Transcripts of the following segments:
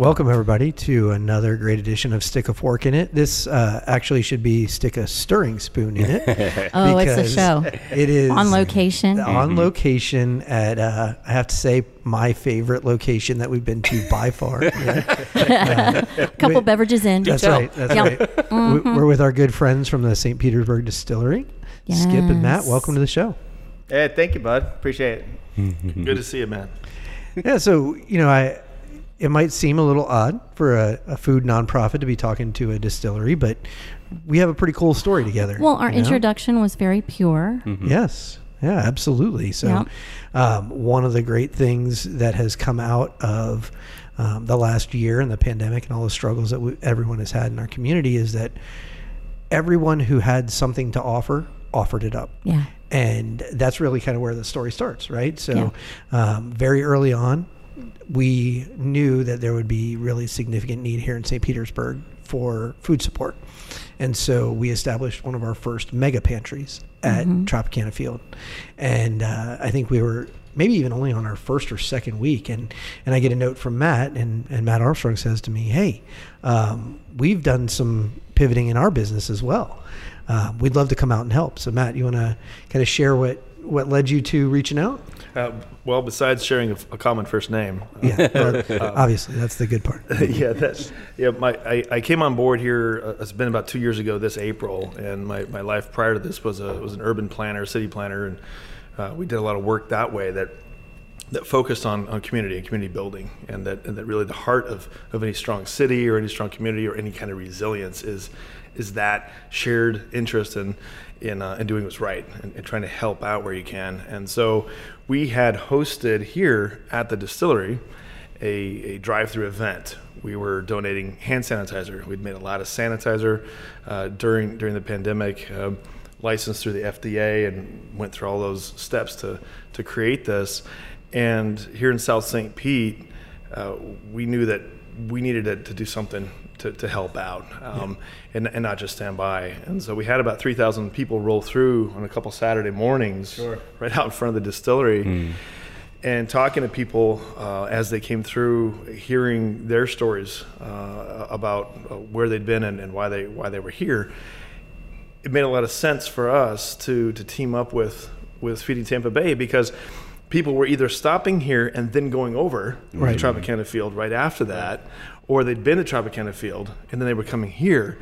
Welcome, everybody, to another great edition of Stick a Fork in It. This uh, actually should be Stick a Stirring Spoon in It. Oh, it's a show. It is On location. On location at, uh, I have to say, my favorite location that we've been to by far. Yeah. A couple we- beverages in. That's tell. right. That's Yep. right. We- We're with our good friends from the St. Petersburg Distillery. Skip and Matt, welcome to the show. Hey, thank you, bud. Appreciate it. Good to see you, man. yeah, so you know, I it might seem a little odd for a, a food nonprofit to be talking to a distillery, but we have a pretty cool story together. Well, our you know? introduction was very pure. Yes. Yeah, absolutely. So, Yeah. um, one of the great things that has come out of um, the last year and the pandemic and all the struggles that we, everyone has had in our community is that everyone who had something to offer offered it up. Yeah. And that's really kind of where the story starts, right? So, um, very early on, we knew that there would be really significant need here in St. Petersburg for food support. And so we established one of our first mega pantries at Tropicana Field. And uh, I think we were maybe even only on our first or second week. And, and I get a note from Matt, and, and Matt Armstrong says to me, Hey, um, we've done some pivoting in our business as well. Uh, we'd love to come out and help. So, Matt, you want to kind of share what, what led you to reaching out? Uh, well, besides sharing a, a common first name, Yeah, uh, obviously, that's the good part. yeah, that's yeah. My I, I came on board here. Uh, it's been about two years ago this April, and my, my life prior to this was a was an urban planner, city planner, and uh, we did a lot of work that way that that focused on, on community and community building, and that and that really the heart of, of any strong city or any strong community or any kind of resilience is is that shared interest in in, uh, in doing what's right and, and trying to help out where you can. And so we had hosted here at the distillery a, a drive-through event. We were donating hand sanitizer. We'd made a lot of sanitizer uh, during during the pandemic, um, licensed through the FDA, and went through all those steps to to create this. And here in South St. Pete, uh, we knew that we needed to, to do something to, to help out um, and, and not just stand by. And so we had about 3,000 people roll through on a couple Saturday mornings right out in front of the distillery and talking to people uh, as they came through, hearing their stories uh, about uh, where they'd been and, and why they why they were here. It made a lot of sense for us to to team up with with Feeding Tampa Bay because people were either stopping here and then going over Right. to Tropicana Field right after that, or they'd been to Tropicana Field and then they were coming here.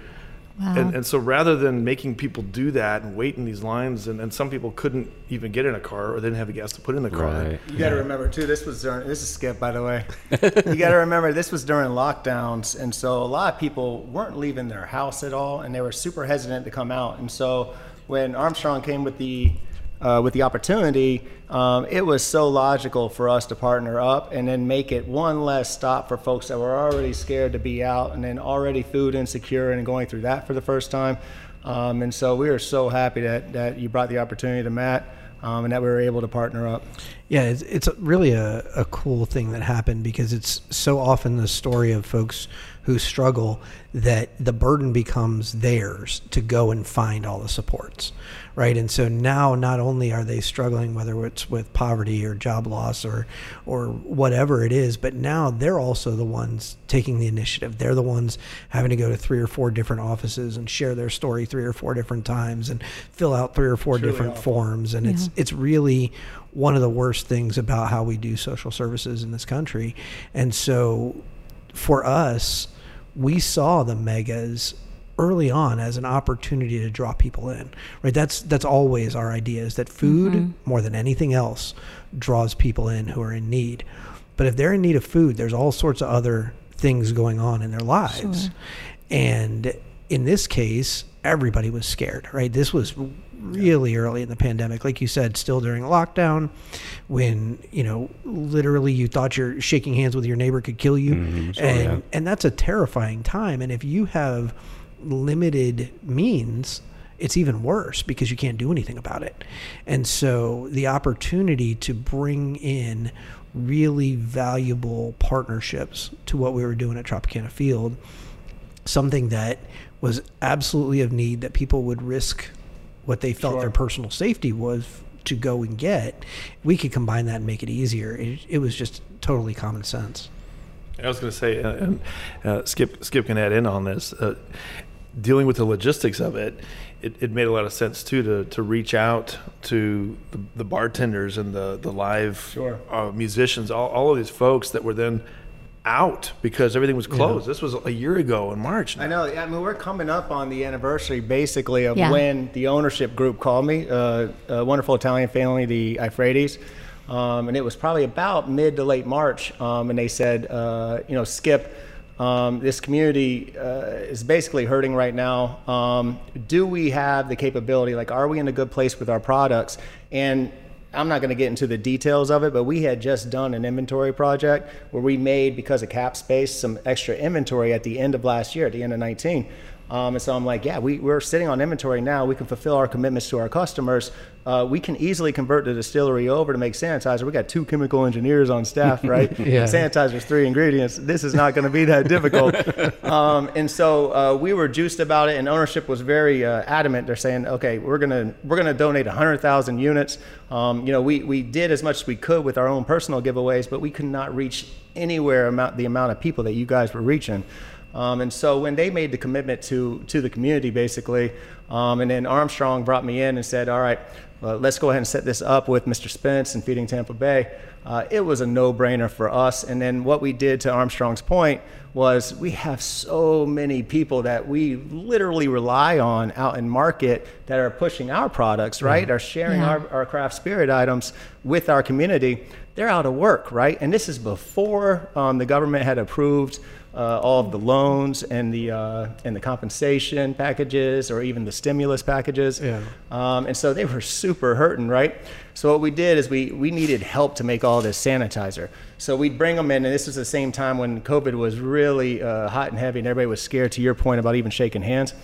Wow. And, and so rather than making people do that and wait in these lines, and, and some people couldn't even get in a car or they didn't have the gas to put in the car. Right. You got to remember too. This was during. This is Skip, by the way. you got to remember this was during lockdowns, and so a lot of people weren't leaving their house at all, and they were super hesitant to come out. And so when Armstrong came with the uh, with the opportunity, um, it was so logical for us to partner up and then make it one less stop for folks that were already scared to be out and then already food insecure and going through that for the first time. Um, and so we are so happy that, that you brought the opportunity to Matt um, and that we were able to partner up. Yeah, it's, it's really a, a cool thing that happened because it's so often the story of folks who struggle that the burden becomes theirs to go and find all the supports, right? And so now not only are they struggling, whether it's with poverty or job loss or or whatever it is, but now they're also the ones taking the initiative. They're the ones having to go to three or four different offices and share their story three or four different times and fill out three or four different forms. And it's it's really one of the worst things about how we do social services in this country. And so for us, we saw the megas early on as an opportunity to draw people in. Right? That's that's always our idea is that food mm-hmm. more than anything else draws people in who are in need. But if they're in need of food, there's all sorts of other things going on in their lives. And in this case, everybody was scared, right? This was really early in the pandemic, like you said, still during lockdown, when you know literally you thought your shaking hands with your neighbor could kill you, mm-hmm. and yeah. and that's a terrifying time. And if you have limited means, it's even worse because you can't do anything about it. And so the opportunity to bring in really valuable partnerships to what we were doing at Tropicana Field, something that was absolutely of need that people would risk what they felt their personal safety was to go and get, we could combine that and make it easier. It, it was just totally common sense. I was going to say, uh, and uh, Skip Skip can add in on this. Uh, dealing with the logistics of it, it, it made a lot of sense too to, to reach out to the, the bartenders and the the live Sure. uh, musicians, all, all of these folks that were then out because everything was closed. This was a year ago in March. I know. I mean, we're coming up on the anniversary, basically, of Yeah. when the ownership group called me. Uh, a wonderful Italian family, the Iafrates, um, and it was probably about mid to late March. Um, and they said, uh, you know, Skip, um, this community uh, is basically hurting right now. Um, do we have the capability? Like, are we in a good place with our products? And I'm not going to get into the details of it, but we had just done an inventory project where we made, because of cap space, some extra inventory at the end of last year, at the end of 19. Um, and so I'm like, yeah, we, we're sitting on inventory now. We can fulfill our commitments to our customers. Uh, we can easily convert the distillery over to make sanitizer. We got two chemical engineers on staff, right? Yeah. Sanitizer's three ingredients. This is not going to be that difficult. um, and so uh, we were juiced about it, and ownership was very uh, adamant. They're saying, okay, we're gonna we're gonna donate 100,000 units. Um, you know, we we did as much as we could with our own personal giveaways, but we could not reach anywhere amount the amount of people that you guys were reaching. Um, and so when they made the commitment to to the community, basically, um, and then Armstrong brought me in and said, "All right, well, let's go ahead and set this up with Mr. Spence and Feeding Tampa Bay." Uh, it was a no-brainer for us. And then what we did to Armstrong's point was we have so many people that we literally rely on out in market that are pushing our products, right? Are sharing Yeah. our, our craft spirit items with our community. They're out of work, right? And this is before um, the government had approved uh, all of the loans and the uh, and the compensation packages or even the stimulus packages. Yeah. Um, and so they were super hurting, right? So what we did is we we needed help to make all this sanitizer. So we'd bring them in, and this was the same time when COVID was really uh, hot and heavy, and everybody was scared. To your point about even shaking hands.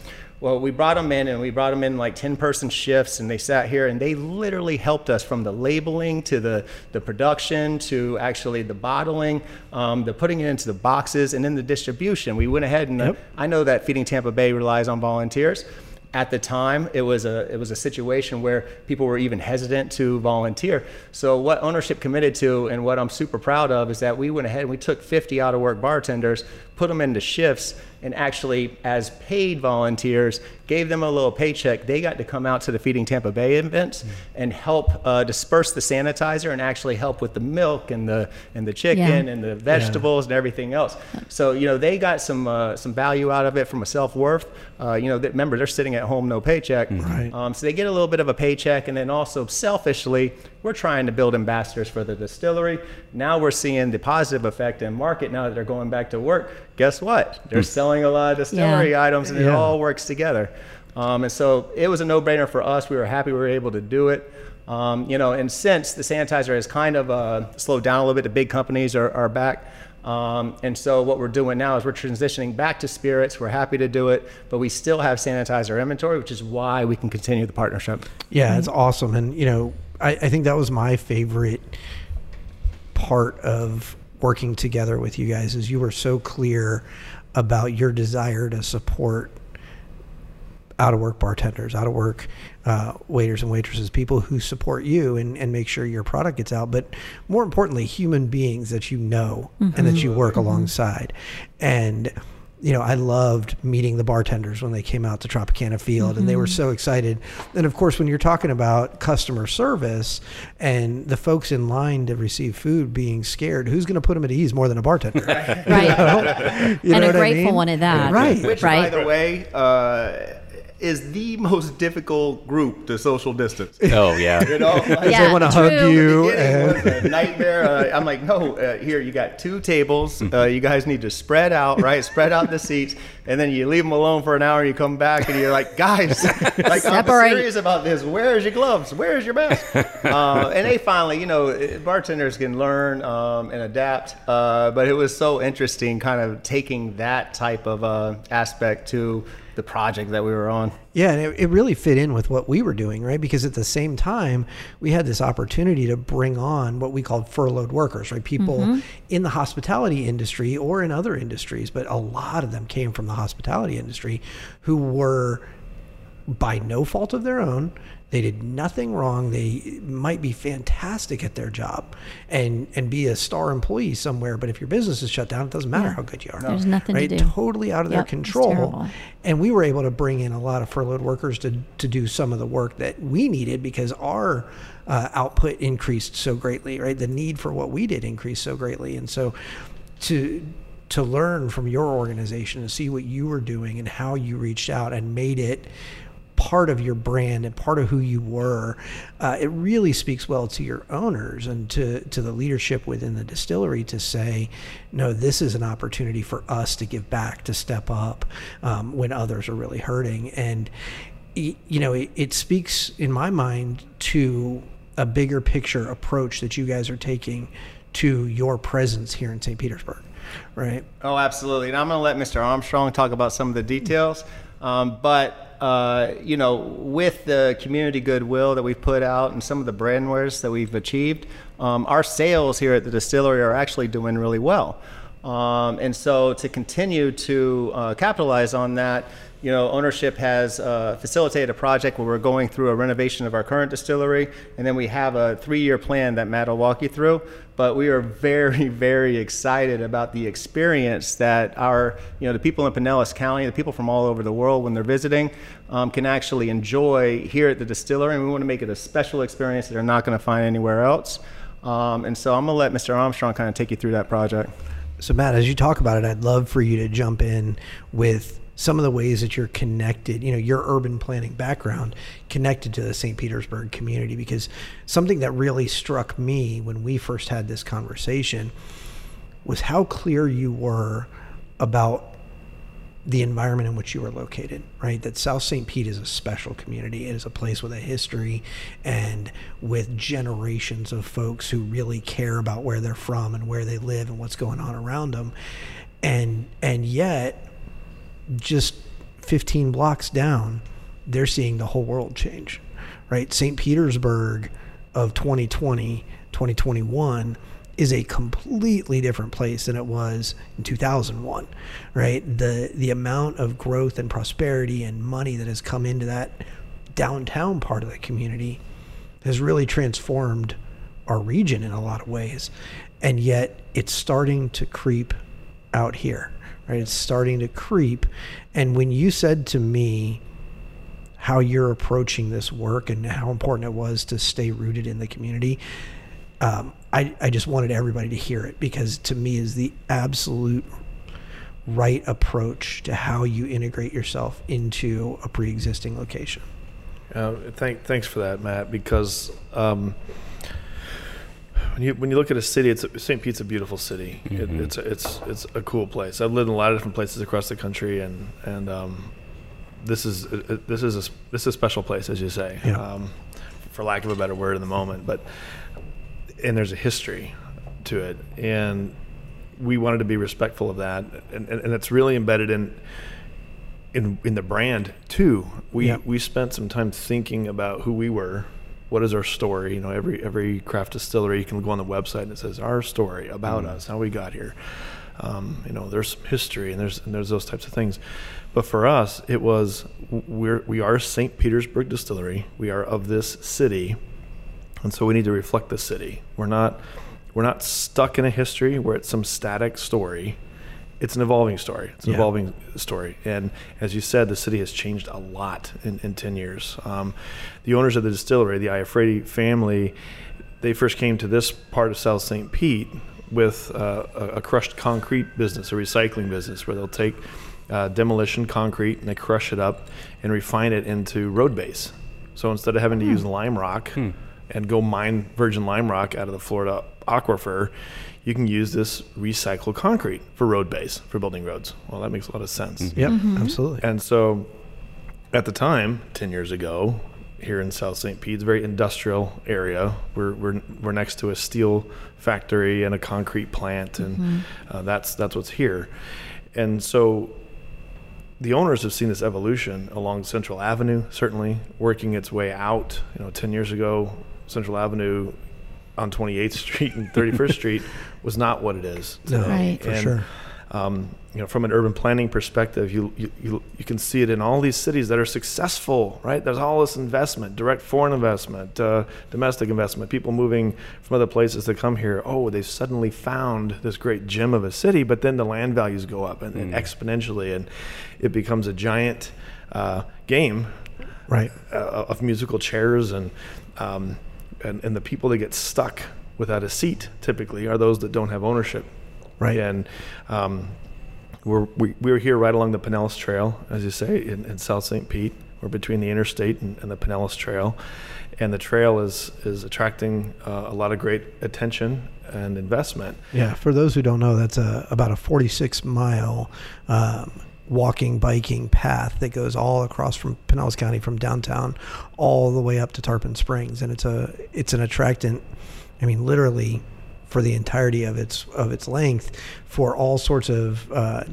Well, we brought them in, and we brought them in like 10 person shifts, and they sat here, and they literally helped us from the labeling to the, the production to actually the bottling, um, the putting it into the boxes, and then the distribution. We went ahead and uh, I know that Feeding Tampa Bay relies on volunteers. At the time, it was a it was a situation where people were even hesitant to volunteer. So what ownership committed to, and what I'm super proud of, is that we went ahead and we took 50 out of work bartenders, put them into shifts, and actually as paid volunteers, gave them a little paycheck. They got to come out to the Feeding Tampa Bay events and help uh, disperse the sanitizer and actually help with the milk and the and the chicken Yeah. and the vegetables and everything else. So you know they got some uh, some value out of it from a self worth. Uh, you know, that, remember they're sitting at home, no paycheck. Right. Um, so they get a little bit of a paycheck, and then also selfishly, we're trying to build ambassadors for the distillery. Now we're seeing the positive effect in market. Now that they're going back to work, guess what? They're selling a lot of distillery Yeah. items, and it Yeah. all works together. Um, and so it was a no-brainer for us. We were happy we were able to do it. Um, you know, and since the sanitizer has kind of uh, slowed down a little bit, the big companies are, are back. Um, and so what we're doing now is we're transitioning back to spirits. We're happy to do it, but we still have sanitizer inventory, which is why we can continue the partnership. Yeah, it's awesome. And, you know, I, I think that was my favorite part of working together with you guys is you were so clear about your desire to support out of work bartenders, out of work uh, waiters and waitresses, people who support you and, and make sure your product gets out. But more importantly, human beings that you know and that you work alongside. And, you know, I loved meeting the bartenders when they came out to Tropicana Field and they were so excited. And of course, when you're talking about customer service and the folks in line to receive food being scared, who's going to put them at ease more than a bartender? Right. You and know a what I grateful mean? one at that. Right. Which, Right. by the way, uh, is the most difficult group to social distance. Oh yeah. You know, like, Yeah, they want to hug you. And, was a nightmare. Uh, I'm like, no, uh, here you got two tables. Uh, you guys need to spread out, right? Spread out the seats, and then you leave them alone for an hour. You come back, and you're like, guys, like I'm Separate. serious about this. Where's your gloves? Where's your mask? uh, and they finally, you know, uh, bartenders can learn um, and adapt. Uh, but it was so interesting, kind of taking that type of uh, aspect to the project that we were on. Yeah, and it, it really fit in with what we were doing, right? Because at the same time, we had this opportunity to bring on what we called furloughed workers, right? People mm-hmm. in the hospitality industry or in other industries, but a lot of them came from the hospitality industry who were by no fault of their own. They did nothing wrong. They might be fantastic at their job and and be a star employee somewhere. But if your business is shut down, it doesn't matter Yeah. how good you are. There's nothing to right? do. Totally out of Yep, their control. And we were able to bring in a lot of furloughed workers to to do some of the work that we needed because our uh, output increased so greatly. Right, the need for what we did increased so greatly, and so to to learn from your organization and see what you were doing and how you reached out and made it part of your brand and part of who you were, uh, it really speaks well to your owners and to, to the leadership within the distillery to say, no, this is an opportunity for us to give back, to step up um, when others are really hurting. And, you know, it, it speaks in my mind to a bigger picture approach that you guys are taking to your presence here in St. Petersburg, right? Oh, absolutely. And I'm going to let Mr. Armstrong talk about some of the details. Um, but uh, you know, with the community goodwill that we've put out and some of the brand awareness that we've achieved, um, our sales here at the distillery are actually doing really well. Um, and so to continue to uh, capitalize on that, you know, ownership has uh, facilitated a project where we're going through a renovation of our current distillery, and then we have a three-year plan that Matt will walk you through. But we are very, very excited about the experience that our, you know, the people in Pinellas County, the people from all over the world, when they're visiting, um, can actually enjoy here at the distillery. And we want to make it a special experience that they're not going to find anywhere else. Um, and so I'm going to let Mr. Armstrong kind of take you through that project. So, Matt, as you talk about it, I'd love for you to jump in with some of the ways that you're connected, you know, your urban planning background connected to the St. Petersburg community. Because something that really struck me when we first had this conversation was how clear you were about the environment in which you were located, right? That South St. Pete is a special community. It is a place with a history and with generations of folks who really care about where they're from and where they live and what's going on around them. And and yet just 15 blocks down, they're seeing the whole world change, right? St. Petersburg of 2020, 2021 is a completely different place than it was in 2001, right? The the amount of growth and prosperity and money that has come into that downtown part of the community has really transformed our region in a lot of ways. And yet it's starting to creep out here, right? It's starting to creep. And when you said to me how you're approaching this work and how important it was to stay rooted in the community, um, I, I just wanted everybody to hear it because to me is the absolute right approach to how you integrate yourself into a pre-existing location. Uh, thank, thanks for that, Matt. Because um, when you when you look at a city, it's St. Pete's a beautiful city. It, it's a, it's it's a cool place. I've lived in a lot of different places across the country, and and um, this is uh, this is a this is a special place, as you say, Yeah. um, for lack of a better word in the moment. But and there's a history to it, and we wanted to be respectful of that, and, and, and it's really embedded in in in the brand too. We Yeah. we spent some time thinking about who we were. What is our story? You know, every every craft distillery you can go on the website and it says our story about us, how we got here. Um, you know, there's some history and there's and there's those types of things. But for us, it was we're we are St. Petersburg Distillery. We are of this city, and so we need to reflect the city. We're not we're not stuck in a history where it's some static story. It's an evolving story. It's an Yeah. evolving story. And as you said, the city has changed a lot in, in 10 years. Um, the owners of the distillery, the Iafrate family, they first came to this part of South St. Pete with uh, a, a crushed concrete business, a recycling business, where they'll take uh, demolition concrete and they crush it up and refine it into road base. So instead of having to use lime rock and go mine virgin lime rock out of the Florida aquifer, you can use this recycled concrete for road base for building roads. Well, that makes a lot of sense. Mm-hmm. Yep, mm-hmm. absolutely. And so at the time, 10 years ago, here in South St. Pete, it's a very industrial area. We're, we're, we're next to a steel factory and a concrete plant, and mm-hmm. uh, that's, that's what's here. And so the owners have seen this evolution along Central Avenue, certainly working its way out. You know, 10 years ago, Central Avenue on 28th Street and 31st Street was not what it is No, today. for And sure. um, you know, from an urban planning perspective, you, you, you, you, can see it in all these cities that are successful, right? There's all this investment, direct foreign investment, uh, domestic investment, people moving from other places to come here. Oh, they've suddenly found this great gem of a city, but then the land values go up and, mm. and exponentially, and it becomes a giant uh, game, right, uh, of musical chairs and, um, and and the people that get stuck without a seat typically are those that don't have ownership Right. And um, we're, we, we're here right along the Pinellas Trail, as you say, in, in South St. Pete. We're between the interstate and, and, the Pinellas Trail. And the trail is, is attracting uh, a lot of great attention and investment. Yeah, for those who don't know, that's a, about a 46 mile um, walking, biking path that goes all across from Pinellas County, from downtown, all the way up to Tarpon Springs. And it's a it's an attractant. I mean, literally for the entirety of its of its length for all sorts of uh,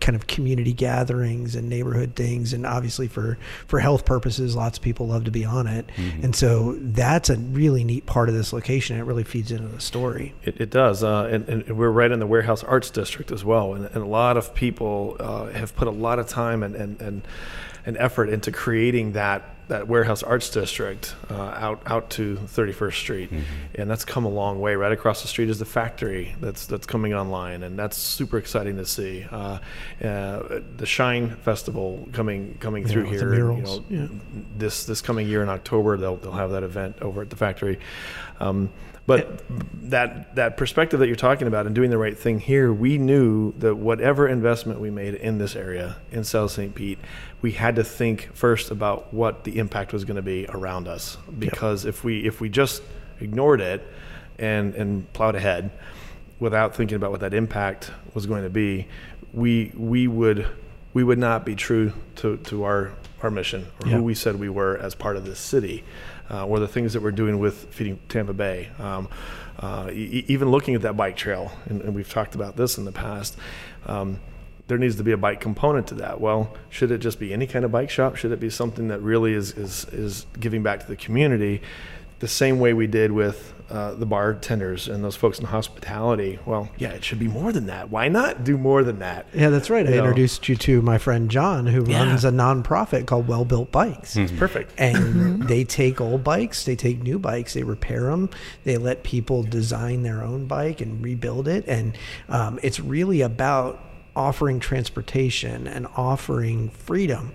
kind of community gatherings and neighborhood things. And obviously for for health purposes lots of people love to be on it. Mm-hmm. and so that's a really neat part of this location. It really feeds into the story. It, it does. Uh, and, and, we're right in the warehouse arts district as well. And, and a lot of people uh, have put a lot of time and, and, and, and effort into creating that that warehouse arts district uh, out out to 31st Street, mm-hmm. and that's come a long way. Right across the street is the factory that's that's coming online, and that's super exciting to see. Uh, uh, the Shine Festival coming coming yeah, through here. You know, yeah. this this coming year in October, they'll they'll have that event over at the factory. Um, but that that perspective that you're talking about and doing the right thing here, we knew that whatever investment we made in this area in South St. Pete, we had to think first about what the impact was going to be around us. Because yep. if we if we just ignored it and and plowed ahead without thinking about what that impact was going to be, we we would we would not be true to, to our our mission or yep. who we said we were as part of this city uh, or the things that we're doing with feeding Tampa Bay. Um, uh, e- even looking at that bike trail, and, and, we've talked about this in the past. Um, there needs to be a bike component to that. Well, should it just be any kind of bike shop? Should it be something that really is is, is giving back to the community, the same way we did with uh, the bartenders and those folks in hospitality. Well, yeah, it should be more than that. Why not do more than that? Yeah, that's right. You I know? introduced you to my friend John, who yeah. runs a nonprofit called Well Built Bikes. Mm-hmm. Perfect. And they take old bikes, they take new bikes, they repair them, they let people design their own bike and rebuild it. And um, it's really about offering transportation and offering freedom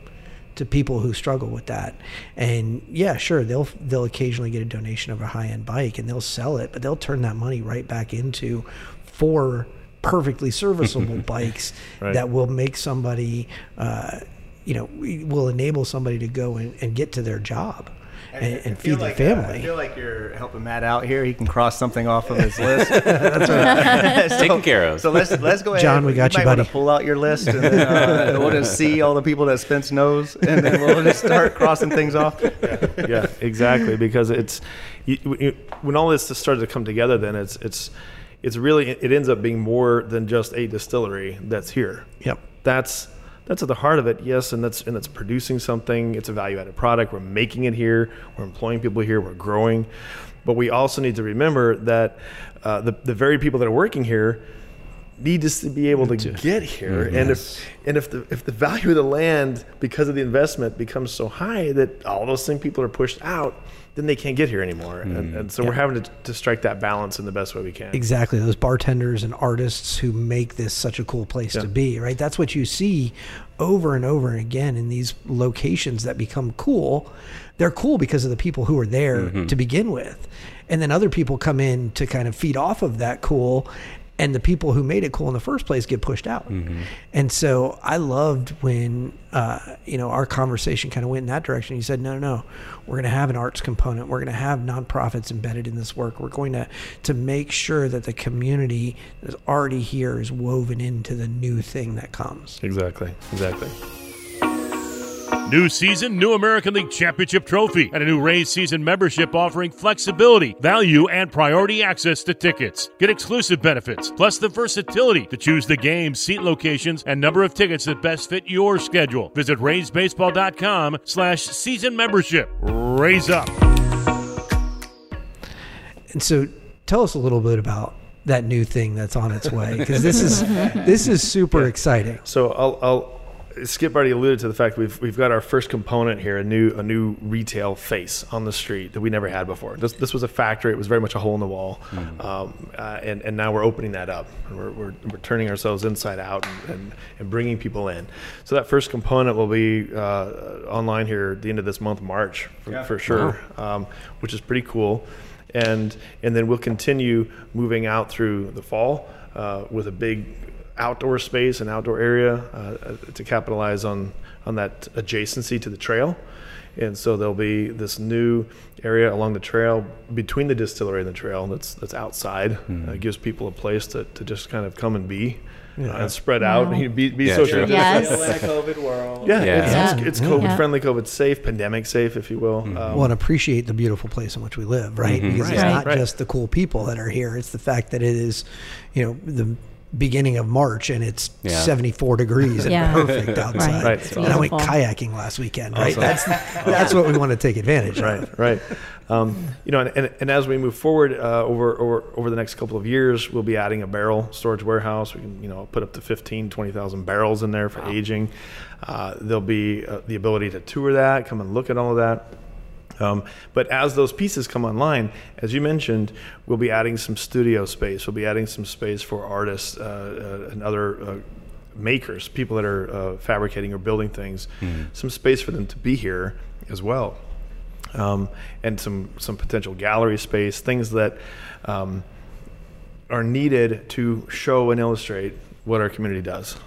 to people who struggle with that. And yeah, sure, they'll they'll occasionally get a donation of a high end bike and they'll sell it, but they'll turn that money right back into four perfectly serviceable bikes right. that will make somebody, uh, you know, will enable somebody to go and, and get to their job and, and feed like, their family. Uh, I feel like you're helping Matt out here. He can cross something off of his list. That's right. so, Taken care of. So let's let's go ahead. John, we got you, you buddy. pull out your list, and then, uh, we'll just see all the people that Spence knows, and then we'll just start crossing things off. Yeah, yeah exactly. Because it's you, you, when all this started to come together, then it's it's it's really it ends up being more than just a distillery that's here. Yep. That's that's at the heart of it. Yes, and that's and that's producing something. It's a value added product. We're making it here. We're employing people here. We're growing, but we also need to remember that uh, the the very people that are working here need to be able to get here. Mm-hmm. And if and if the if the value of the land because of the investment becomes so high that all those same people are pushed out, then they can't get here anymore. Mm, and, and, so yeah. we're having to, to strike that balance in the best way we can. Exactly. Those bartenders and artists who make this such a cool place yeah. to be, right? That's what you see over and over again in these locations that become cool. They're cool because of the people who are there mm-hmm. to begin with. And then other people come in to kind of feed off of that cool and the people who made it cool in the first place get pushed out. Mm-hmm. And so I loved when uh, you know our conversation kind of went in that direction. He said, "No, no, no, we're going to have an arts component. We're going to have nonprofits embedded in this work. We're going to to make sure that the community that's already here is woven into the new thing that comes." Exactly. Exactly. New season, new American League Championship trophy, and a new Rays season membership offering flexibility, value, and priority access to tickets. Get exclusive benefits, plus the versatility to choose the game, seat locations, and number of tickets that best fit your schedule. Visit RaysBaseball.com slash season membership. Rays up. And so tell us a little bit about that new thing that's on its way because this is this is super exciting. So I'll, I'll Skip already alluded to the fact we've we've got our first component here, a new a new retail face on the street that we never had before. This this was a factory; it was very much a hole in the wall, mm-hmm. um, uh, and and now we're opening that up. And we're, we're, we're turning ourselves inside out and, and, and, bringing people in. So that first component will be uh, online here at the end of this month, March, for, yeah. for sure, wow. um, which is pretty cool. And and then we'll continue moving out through the fall uh, with a big outdoor space and outdoor area uh, to capitalize on on that adjacency to the trail. And so there'll be this new area along the trail between the distillery and the trail that's that's outside. Mm. Uh, gives people a place to, to just kind of come and be. Yeah. and spread out and be, be yeah, social yes. in a COVID world. Yeah, yeah. it's, it's, it's COVID friendly, COVID safe, pandemic safe, if you will. Mm-hmm. Um, well, and appreciate the beautiful place in which we live, right? Mm-hmm. Because right. it's not right. just the cool people that are here; it's the fact that it is, you know, the beginning of March and it's yeah. 74 degrees and yeah. perfect outside. Right. right. And I went kayaking last weekend, right? Awesome. That's that's what we want to take advantage right, of. Right, um, you know, and, and, and, as we move forward uh, over, over over the next couple of years, we'll be adding a barrel storage warehouse. We can, you know, put up to 15, 20,000 barrels in there for wow. aging. Uh, there'll be uh, the ability to tour that, come and look at all of that. Um, but as those pieces come online, as you mentioned, we'll be adding some studio space. We'll be adding some space for artists uh, uh, and other uh, makers, people that are uh, fabricating or building things, mm. some space for them to be here as well. Um, and some, some potential gallery space, things that um, are needed to show and illustrate what our community does.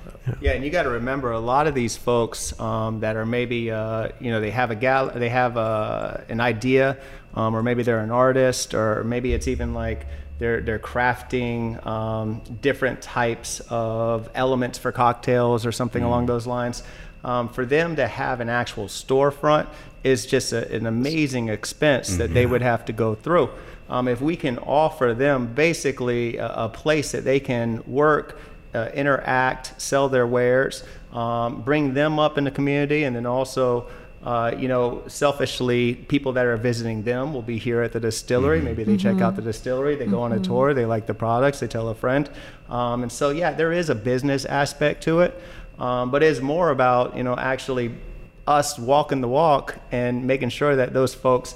Yeah, and you got to remember a lot of these folks um, that are maybe uh, you know they have a gal they have a, uh, an idea, um, or maybe they're an artist, or maybe it's even like they're they're crafting um, different types of elements for cocktails or something mm. along those lines. Um, for them to have an actual storefront is just a, an amazing expense mm-hmm. that they would have to go through. Um, if we can offer them basically a, a place that they can work uh, interact, sell their wares, um, bring them up in the community, and then also, uh, you know, selfishly, people that are visiting them will be here at the distillery. Mm-hmm. Maybe they mm-hmm. check out the distillery, they go mm-hmm. on a mm-hmm. tour, they like the products, they tell a friend. Um, and so, yeah, there is a business aspect to it, um, but it's more about, you know, actually us walking the walk and making sure that those folks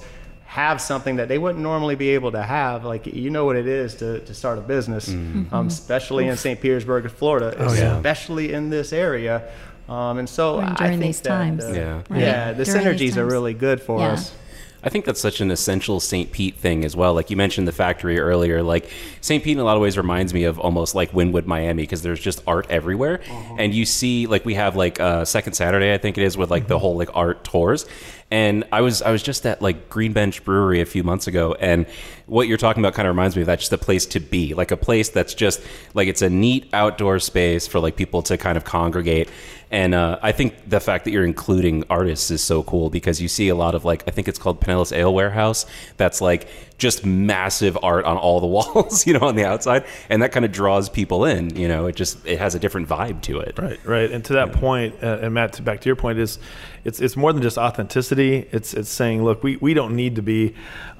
have something that they wouldn't normally be able to have. Like you know what it is to, to start a business, mm-hmm. um, especially Oof. in St. Petersburg, Florida, oh, especially yeah. in this area. Um, and so during I think these that, times, uh, yeah, right. yeah, the during synergies are really good for yeah. us. I think that's such an essential St. Pete thing as well. Like you mentioned the factory earlier, like St. Pete in a lot of ways reminds me of almost like Wynwood, Miami, because there's just art everywhere. Uh-huh. And you see, like we have like uh, second Saturday, I think it is, with like mm-hmm. the whole like art tours. And I was I was just at like Green Bench Brewery a few months ago, and what you're talking about kind of reminds me of that just a place to be, like a place that's just like it's a neat outdoor space for like people to kind of congregate. And uh, I think the fact that you're including artists is so cool because you see a lot of like I think it's called Pinellas Ale Warehouse. That's like just massive art on all the walls, you know, on the outside, and that kind of draws people in. You know, it just it has a different vibe to it. Right, right. And to that yeah. point, uh, and Matt, back to your point is, it's it's more than just authenticity. It's it's saying, look, we we don't need to be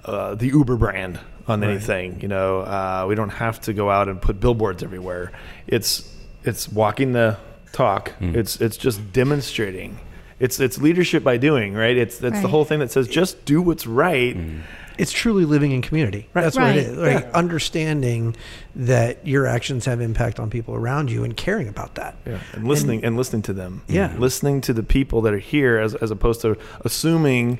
uh, the Uber brand on right. anything. You know, uh, we don't have to go out and put billboards everywhere. It's it's walking the talk. Mm. It's it's just demonstrating. It's it's leadership by doing, right? It's that's right. the whole thing that says just do what's right. Mm. It's truly living in community. Right. That's right. what it is. Like yeah. understanding that your actions have impact on people around you and caring about that. Yeah. And listening and, and listening to them. Yeah. Listening to the people that are here as as opposed to assuming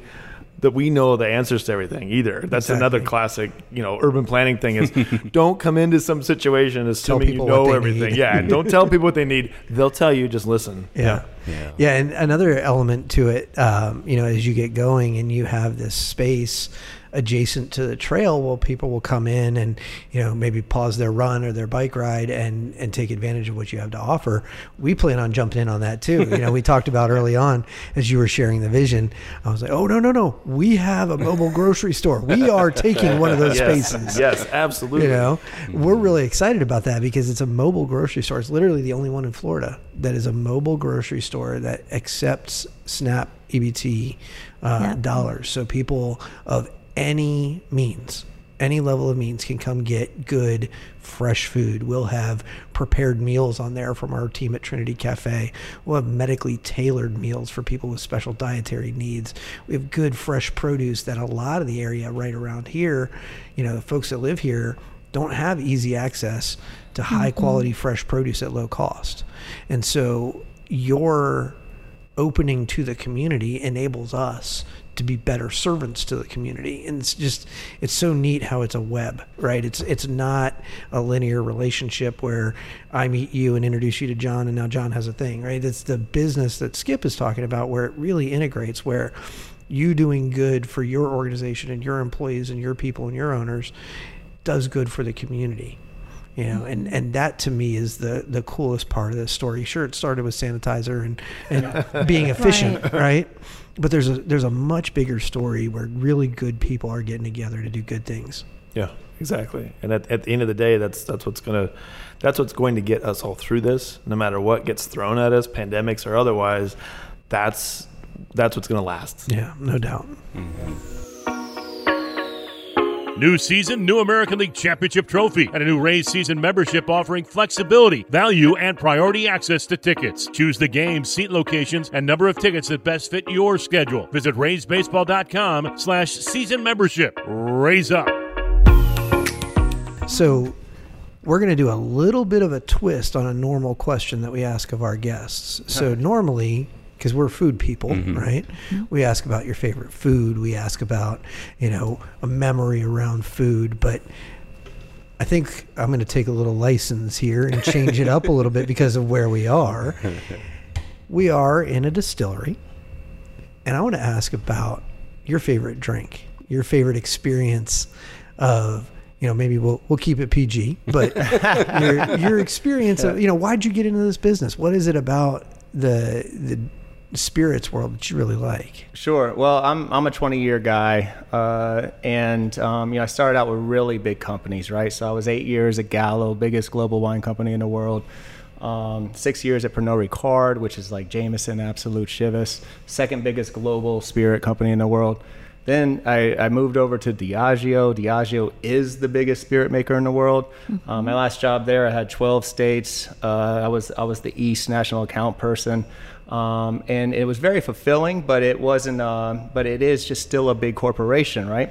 that we know the answers to everything either. That's exactly. another classic, you know, urban planning thing is don't come into some situation assuming you know everything. yeah, don't tell people what they need. They'll tell you. Just listen. Yeah. yeah, yeah. yeah and another element to it, um, you know, as you get going and you have this space adjacent to the trail, well, people will come in and you know maybe pause their run or their bike ride and and take advantage of what you have to offer. We plan on jumping in on that too. You know, we talked about early on as you were sharing the vision. I was like, oh no no no, we have a mobile grocery store. We are taking one of those yes, spaces. Yes, absolutely. You know, we're really excited about that because it's a mobile grocery store. It's literally the only one in Florida that is a mobile grocery store that accepts SNAP EBT uh, dollars. So people of any means any level of means can come get good, fresh food. We'll have prepared meals on there from our team at Trinity Cafe. We'll have medically tailored meals for people with special dietary needs. We have good, fresh produce that a lot of the area right around here, you know, the folks that live here don't have easy access to mm-hmm. high quality fresh produce at low cost. And so your opening to the community enables us to be better servants to the community. And it's just it's so neat how it's a web right? It's it's not a linear relationship where i meet you and introduce you to john and now john has a thing right? It's the business that skip is talking about where it really integrates where you doing good for your organization and your employees and your people and your owners does good for the community you know? And and that to me is the the coolest part of this story. Sure it started with sanitizer and and being efficient right. But there's a there's a much bigger story where really good people are getting together to do good things Yeah, exactly. And at, at the end of the day, that's that's what's gonna that's what's going to get us all through this. No matter what gets thrown at us, pandemics or otherwise, that's that's what's gonna last. yeah no doubt mm-hmm. New season, new American League Championship trophy, and a new Rays season membership offering flexibility, value, and priority access to tickets. Choose the game, seat locations, and number of tickets that best fit your schedule. Visit RaysBaseball.com slash season membership. Rays up. So we're going to do a little bit of a twist on a normal question that we ask of our guests. So normally, because we're food people, mm-hmm. right? Mm-hmm. We ask about your favorite food. We ask about, you know, a memory around food. But I think I'm going to take a little license here and change it up a little bit because of where we are. We are in a distillery, and I want to ask about your favorite drink, your favorite experience of, you know, maybe we'll we'll keep it PG, but your your experience of, you know, why'd you get into this business? What is it about the the spirits world that you really like? Sure. Well, I'm I'm a 20 year guy, uh, and um, you know I started out with really big companies, right? So I was eight years at Gallo, biggest global wine company in the world. Um, six years at Pernod Ricard, which is like Jameson, Absolut, Chivas, second biggest global spirit company in the world. Then I, I moved over to Diageo. Diageo is the biggest spirit maker in the world. Um, my last job there, I had 12 states. Uh, I was I was the East national account person, um, and it was very fulfilling. But it wasn't. Uh, but it is just still a big corporation, right?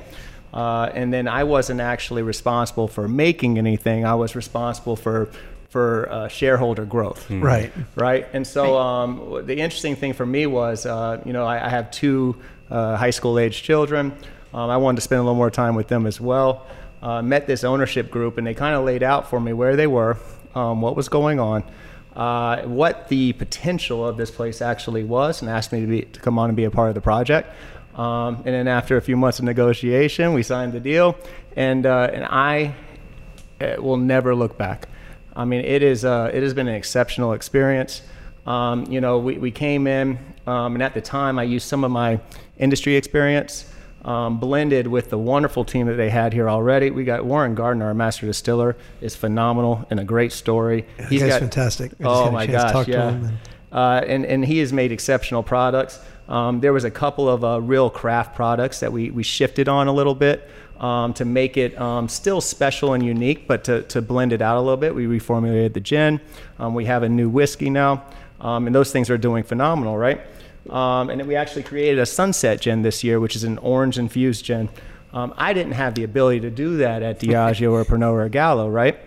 Uh, and then I wasn't actually responsible for making anything. I was responsible for for uh, shareholder growth Right. right? And so um, the interesting thing for me was, uh, you know, I, I have two uh, high school age children. Um, I wanted to spend a little more time with them as well. Uh, met this ownership group, and they kind of laid out for me where they were, um, what was going on, uh, what the potential of this place actually was, and asked me to, be, to come on and be a part of the project. Um, and then after a few months of negotiation, we signed the deal, and uh, and I uh, will never look back. I mean, it is uh, it has been an exceptional experience. Um, you know, we, we came in, um, and at the time, I used some of my industry experience um, blended with the wonderful team that they had here already. We got Warren Gardner, our master distiller, is phenomenal and a great story. that guy's fantastic. I oh my gosh, yeah. him and- Uh, and, and he has made exceptional products. Um, there was a couple of uh, real craft products that we, we shifted on a little bit um, to make it um, still special and unique, but to, to blend it out a little bit. We reformulated the gin. Um, we have a new whiskey now, um, and those things are doing phenomenal, right? Um, and we actually created a sunset gin this year, which is an orange infused gin. Um, I didn't have the ability to do that at Diageo or Pernod or Gallo, right?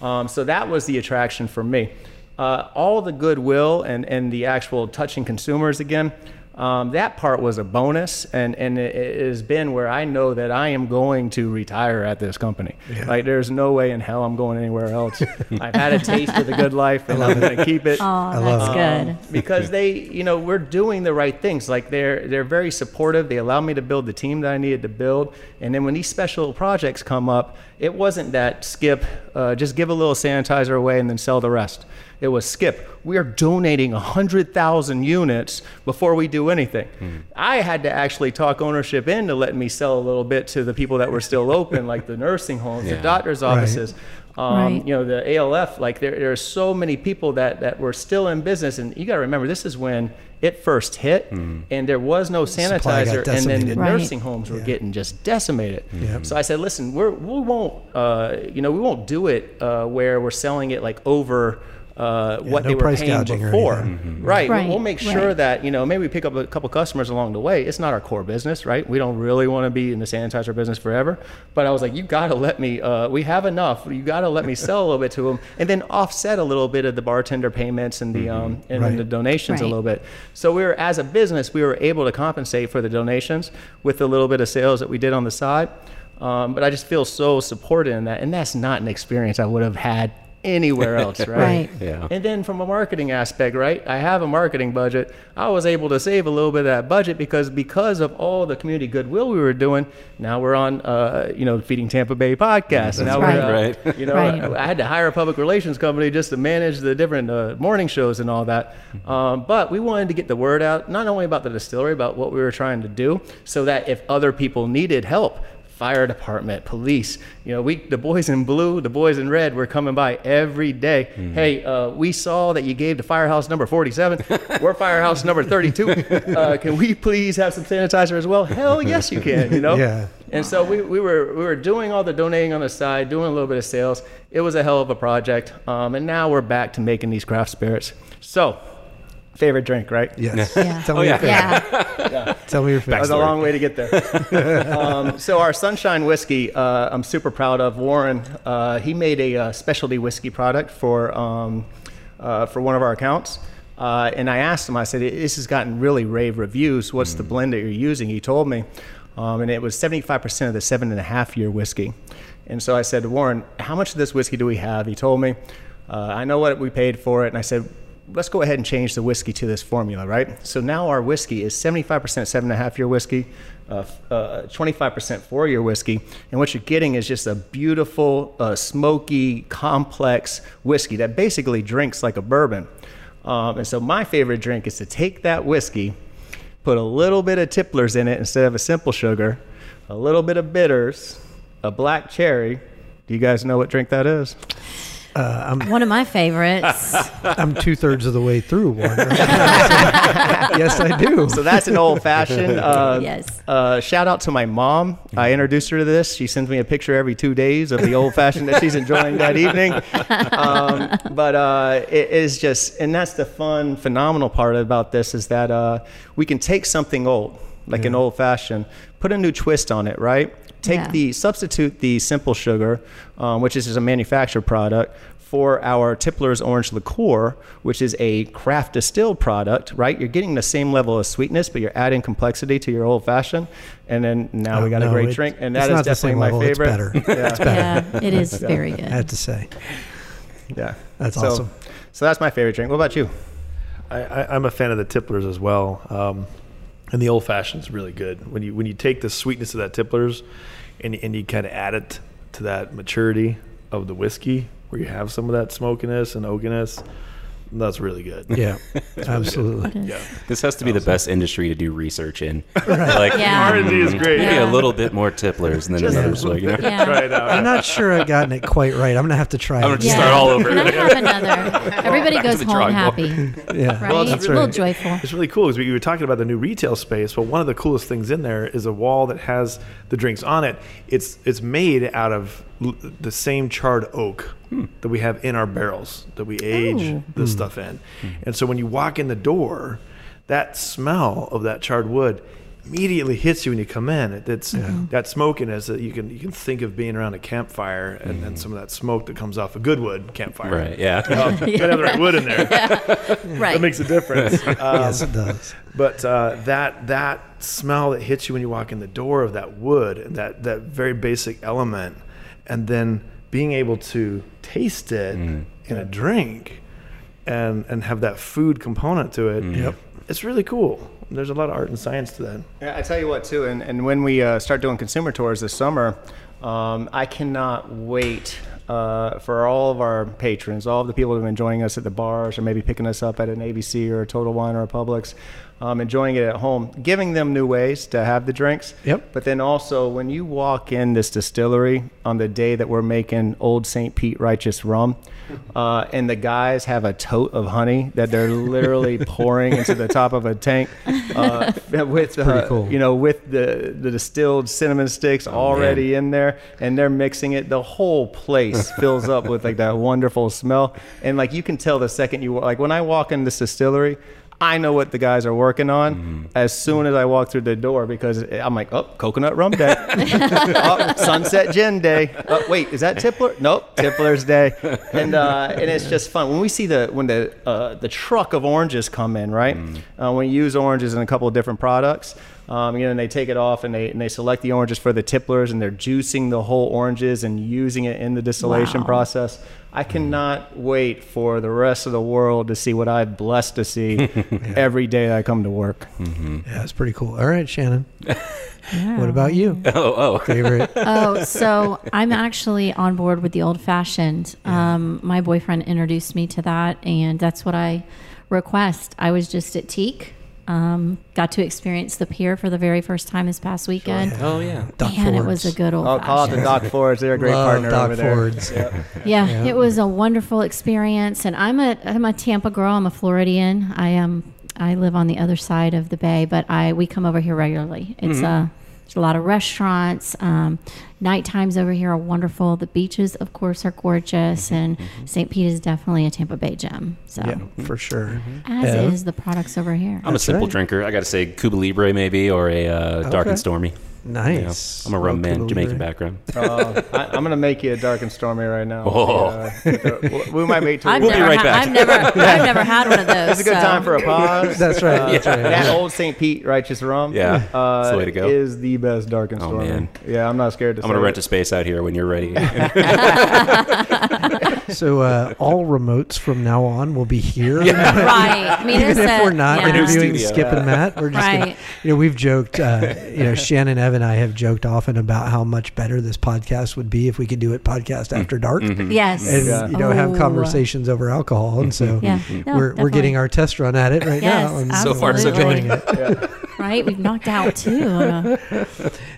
Um, so that was the attraction for me. Uh, all the goodwill and, and the actual touching consumers again, um, that part was a bonus, and, and it, it has been where I know that I am going to retire at this company. Like, there's no way in hell I'm going anywhere else. I've had a taste of the good life, and I'm going to keep it Oh, that's good. because they, you know, we're doing the right things. Like they're they're very supportive. They allow me to build the team that I needed to build. And then when these special projects come up, it wasn't that skip, uh, just give a little sanitizer away and then sell the rest. It was skip. We are donating hundred thousand units before we do anything. I had to actually talk ownership into letting me sell a little bit to the people that were still open, like the nursing homes, the doctors' offices. Um, Right. You know, the ALF, like there, there are so many people that, that were still in business. And you got to remember, this is when it first hit, and there was no sanitizer, and then the Right. nursing homes were getting just decimated. Yep. So I said, listen, we're, we won't, uh, you know, we won't do it uh, where we're selling it like over. Uh, what no they were price paying gouging or before, anything. right? Right, We'll make sure right. that you know maybe we pick up a couple customers along the way. It's not our core business, right? We don't really want to be in the sanitizer business forever. But I was like, you got to let me. Uh, we have enough. You got to let me sell a little bit to them, and then offset a little bit of the bartender payments and the um, and Right. the donations a little bit. So we were as a business, we were able to compensate for the donations with the little bit of sales that we did on the side. Um, but I just feel so supported in that, and that's not an experience I would have had anywhere else, right? Right. Yeah. And then from a marketing aspect, right? I have a marketing budget. I was able to save a little bit of that budget because because of all the community goodwill we were doing. Now we're on, uh, you know, Feeding Tampa Bay podcast. and now right. we're, uh, Right. You know, Right. I had to hire a public relations company just to manage the different uh, morning shows and all that. Um, but we wanted to get the word out, not only about the distillery, about what we were trying to do, so that if other people needed help, fire department, police. You know, we the boys in blue, the boys in red were coming by every day. Hey, uh, we saw that you gave to firehouse number 47. we're firehouse number 32. Uh, can we please have some sanitizer as well? Hell yes, you can. You know. Yeah. And so we, we were we were doing all the donating on the side, doing a little bit of sales. It was a hell of a project. Um, and now we're back to making these craft spirits. So, favorite drink, right? Yes. Yeah. Tell Oh, me yeah. your favorite. Yeah. Tell me your That was favorite. a long way to get there. um, so our Sunshine Whiskey, uh, I'm super proud of. Warren, uh, he made a uh, specialty whiskey product for um, uh, for one of our accounts. Uh, and I asked him, I said, this has gotten really rave reviews. What's the blend that you're using? He told me. Um, and it was 75% of the seven and a half year whiskey. And so I said, Warren, how much of this whiskey do we have? He told me, uh, I know what we paid for it. And I said, let's go ahead and change the whiskey to this formula, right? So now our whiskey is 75% seven and a half year whiskey, uh, f- uh, 25% four year whiskey. And what you're getting is just a beautiful, uh, smoky, complex whiskey that basically drinks like a bourbon. Um, and so my favorite drink is to take that whiskey, put a little bit of tipplers in it instead of a simple sugar, a little bit of bitters, a black cherry. Do you guys know what drink that is? One of my favorites. I'm two thirds of the way through one. right? yes, I do. So that's an old fashioned. Uh, Yes. Uh, shout out to my mom. I introduced her to this. She sends me a picture every two days of the old fashioned that she's enjoying that evening. Um, but uh, it is just, and that's the fun, phenomenal part about this is that uh, we can take something old, like an old fashioned, put a new twist on it, right? Take Yeah. the substitute the simple sugar, um, which is just a manufactured product, for our Tippler's Orange Liqueur, which is a craft distilled product, right? You're getting the same level of sweetness, but you're adding complexity to your old fashioned. And then now we got Oh, No, a great it- drink, and that is definitely my level, it's favorite. better. Yeah, It's better. yeah, it is very good. I good. have to say. yeah. That's so, awesome. So that's my favorite drink. What about you? I, I, I'm a fan of the tipplers as well, um, and the old fashioned is really good. When you when you take the sweetness of that tipplers, and and you kind of add it to that maturity of the whiskey, where you have some of that smokiness and oakiness, that's really good. Yeah, absolutely. yeah. This has to be the best industry to do research in. Like, Yeah. R&D is great. maybe Yeah. a little bit more tipplers and then Just another a You know? Yeah. Try it out. I'm not sure I've gotten it quite right. I'm gonna have to try it. I'm it. gonna Yeah. start all over. Can I have another? Everybody Back to goes home happy, Yeah, right? that's a little right. joyful. It's really cool because we were talking about the new retail space. Well, one of the coolest things in there is a wall that has the drinks on it. It's it's made out of l- the same charred oak hmm. that we have in our barrels that we oh. age Oh. this hmm. stuff in. Hmm. And so when you walk in the door, that smell of that charred wood immediately hits you when you come in. It, it's that smokiness that you can you can think of being around a campfire and, and some of that smoke that comes off a good wood campfire. Right, yeah. Oh, gotta have the right wood in there. Right. That makes a difference. Um, yes, it does. but uh, that that smell that hits you when you walk in the door of that wood and that that very basic element, and then being able to taste it in a drink, and and have that food component to it. Yep. It's really cool. There's a lot of art and science to that. Yeah, I tell you what too, and, and when we uh, start doing consumer tours this summer, um, I cannot wait uh, for all of our patrons, all of the people who have been joining us at the bars or maybe picking us up at an ABC or a Total Wine or a Publix. Um, enjoying it at home, giving them new ways to have the drinks. Yep. But then also, when you walk in this distillery on the day that we're making Old St. Pete Righteous rum, uh, and the guys have a tote of honey that they're literally pouring into the top of a tank uh, with, uh, cool. you know, with the, the distilled cinnamon sticks already in there, and they're mixing it. The whole place fills up with like that wonderful smell, and like you can tell the second you like when I walk in this distillery. I know what the guys are working on as soon as I walk through the door because I'm like, oh, coconut rum day, oh, sunset gin day. Oh, wait, is that Tippler? Nope, Tippler's day, and uh, and it's just fun when we see the when the uh, the truck of oranges come in, right? Uh, when you use oranges in a couple of different products. Um, you know, and they take it off and they and they select the oranges for the tipplers and they're juicing the whole oranges and using it in the distillation Wow. process. I cannot wait for the rest of the world to see what I'm blessed to see every day I come to work. Yeah, it's pretty cool. All right, Shannon. What about you? Oh, oh. Favorite? Oh, so I'm actually on board with the old fashioned. Um, my boyfriend introduced me to that, and that's what I request. I was just at Teak, um, got to experience the pier for the very first time this past weekend. Oh, yeah. Doc Man, it was a good old I'll call it the fashioned. Doc Fords. They're a great Love partner Doc over there. Fords. Yeah, it was a wonderful experience, and I'm a I'm a Tampa girl. I'm a Floridian. I am. I live on the other side of the bay, but I we come over here regularly. It's a there's a lot of restaurants. Um, night times over here are wonderful. The beaches, of course, are gorgeous, mm-hmm. and mm-hmm. St. Pete is definitely a Tampa Bay gem. So, Yeah, for sure. Mm-hmm. as Yeah. is the products over here. I'm a simple right. drinker. I got to say Cuba Libre maybe or a uh, Dark Okay. and Stormy. You know, Nice. I'm a rum Love man, Jamaican Libre. background. Uh, I, I'm gonna make you a dark and stormy right now. Oh. Uh, we might make. I've We'll be right ha- back. I've never, I've never had one of those. It's a good so- time for a pause. That's right. Uh, That's right. That old St. Pete righteous rum. Yeah, uh, that's the way to go. Is the best dark and stormy. Oh, stormy. man. Yeah, I'm not scared to. I'm gonna say rent a space out here when you're ready. So uh, all remotes from now on will be here. right. Mina Even if said- we're not yeah. interviewing Studio. Skip and Matt, we're just gonna, Right. you know we've joked. Uh, you know, Shannon, Evan, and I have joked often about how much better this podcast would be if we could do it podcast after dark, Yes. and Yeah. you know have conversations over alcohol. And so Yeah. No, we're we're getting our test run at it right Yes, now. And So far, so good. enjoying it. Right. We've knocked out two.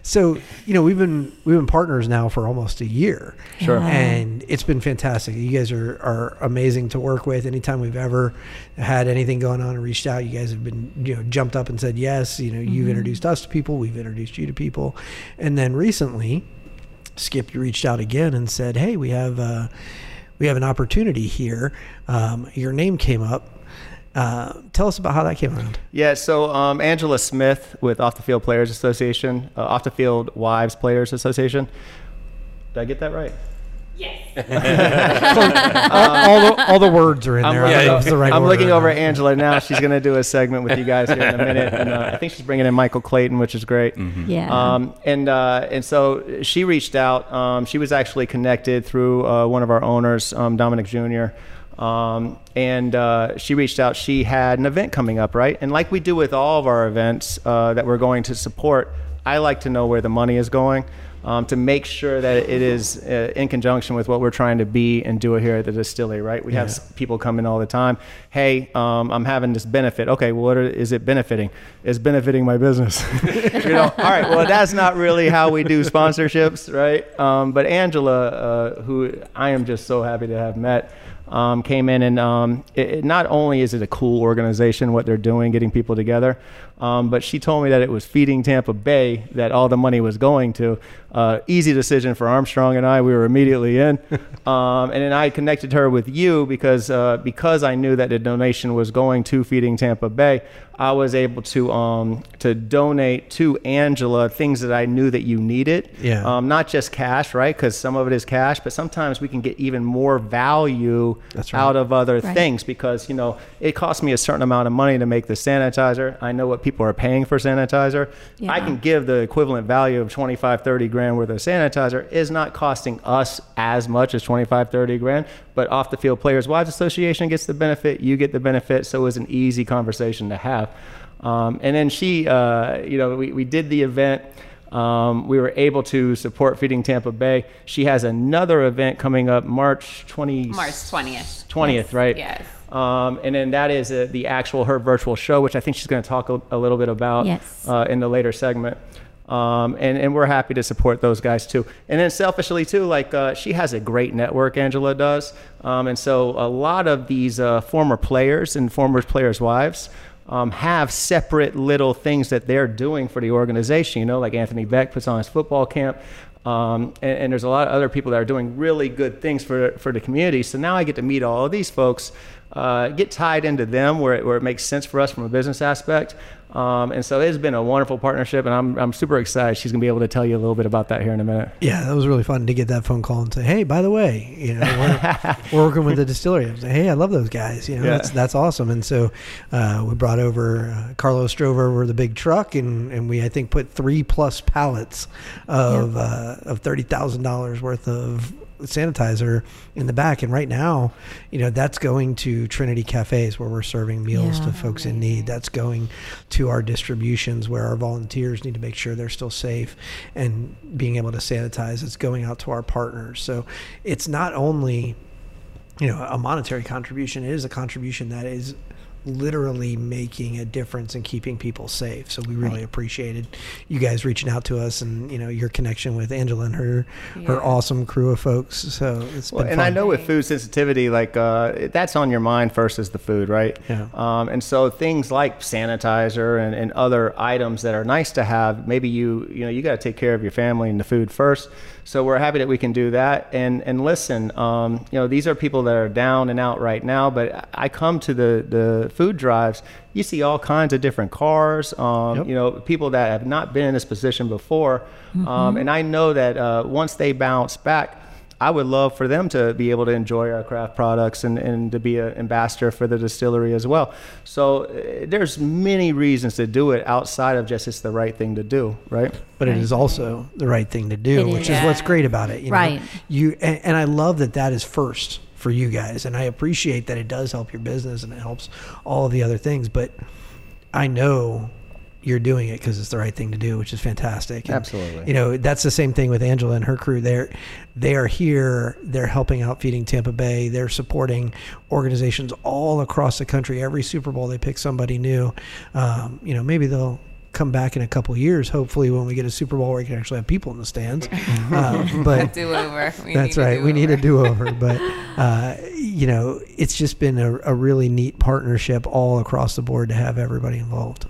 So you know we've been we've been partners now for almost a year. Sure. Yeah. And it's been fantastic. You guys are, are amazing to work with. Anytime we've ever had anything going on and reached out, you guys have been you know jumped up and said yes. You know you've introduced us to people, we've introduced you to people, and then recently, Skip you reached out again and said, hey, we have uh, we have an opportunity here. Um, your name came up. Uh, tell us about how that came around. Yeah, so um, Angela Smith with Off the Field Players Association, uh, Off the Field Wives Players Association. Did I get that right? all, all, the, all the words are in I'm there. I don't know if it's the right I'm order looking over at Angela now. She's going to do a segment with you guys here in a minute, and uh, I think she's bringing in Michael Clayton, which is great. yeah. Um, and uh, and so she reached out. Um, she was actually connected through uh, one of our owners, um, Dominic Jr. Um, and uh, she reached out. She had an event coming up, right? And like we do with all of our events uh, that we're going to support, I like to know where the money is going. Um, to make sure that it is uh, in conjunction with what we're trying to be and do here at the distillery, right? We have Yeah. s- people come in all the time. Hey, um, I'm having this benefit. Okay, well, what are, is it benefiting? It's benefiting my business. you know, all right. Well, that's not really how we do sponsorships, right? Um, but Angela, uh, who I am just so happy to have met, um, came in and um, it, not only is it a cool organization, what they're doing, getting people together, um, but she told me that it was feeding Tampa Bay that all the money was going to. Uh, easy decision for Armstrong and I. We were immediately in, um, and then I connected her with you because uh, because I knew that the donation was going to feeding Tampa Bay. I was able to um, to donate to Angela things that I knew that you needed. Yeah. Um, not just cash, right? Because some of it is cash, but sometimes we can get even more value right. out of other Right. things because you know it costs me a certain amount of money to make the sanitizer. I know what people are paying for sanitizer. I can give the equivalent value of 25, 30 grand worth of sanitizer is not costing us as much as 25, 30 grand. But off the field players wives association gets the benefit. You get the benefit. So it was an easy conversation to have. Um, and then she, uh, you know, we, we did the event. Um, we were able to support Feeding Tampa Bay. She has another event coming up March 20th. March 20th. 20th, right? Yes. Um, and then that is uh, the actual her virtual show, which I think she's going to talk a, a little bit about Yes. uh, in the later segment. Um, and, and we're happy to support those guys too. And then selfishly too, like uh, she has a great network, Angela does. Um, and so a lot of these uh, former players and former players' wives um, have separate little things that they're doing for the organization. You know, like Anthony Becht puts on his football camp. Um, and, and there's a lot of other people that are doing really good things for, for the community. So now I get to meet all of these folks, uh, get tied into them where it, where it makes sense for us from a business aspect. Um, and so it's been a wonderful partnership, and I'm, I'm super excited. She's going to be able to tell you a little bit about that here in a minute. Yeah, that was really fun to get that phone call and say, "Hey, by the way, you know, we're, we're working with the distillery." I was like, "Hey, I love those guys. You know, Yeah. that's that's awesome." And so uh, we brought over uh, Carlos drove over the big truck, and, and we I think put three plus pallets of uh, of thirty thousand dollars worth of sanitizer in the back. And right now, you know, that's going to Trinity Cafes where we're serving meals Yeah. to folks in need. That's going to our distributions where our volunteers need to make sure they're still safe and being able to sanitize. It's going out to our partners. So it's not only you know a monetary contribution it is a contribution that is literally making a difference in keeping people safe so we really Right. appreciated you guys reaching out to us and you know your connection with angela and her her awesome crew of folks so it's Well, been and fun. I know with food sensitivity, like uh, that's on your mind first is the food, right? Yeah. Um, and so things like sanitizer and, and other items that are nice to have, maybe you you know you got to take care of your family and the food first. So we're happy that we can do that. And and listen, um, you know these are people that are down and out right now. But I come to the the food drives. You see all kinds of different cars. Um, Yep. You know people that have not been in this position before. Um, and I know that uh, once they bounce back. I would love for them to be able to enjoy our craft products and, and to be an ambassador for the distillery as well. So uh, there's many reasons to do it outside of just it's the right thing to do, right? but it is also the right thing to do, It which is. is what's great about it. You know? Right. You and, and I love that that is first for you guys, and I appreciate that it does help your business and it helps all of the other things. But I know you're doing it because it's the right thing to do, which is fantastic. And, Absolutely. You know, that's the same thing with Angela and her crew. They're they are here. They're helping out feeding Tampa Bay. They're supporting organizations all across the country. Every Super Bowl, they pick somebody new. Um, you know, maybe they'll come back in a couple years. Hopefully, when we get a Super Bowl where we can actually have people in the stands. uh, but do over. That's need a right. We need a do-over. But, uh, you know, it's just been a, a really neat partnership all across the board to have everybody involved.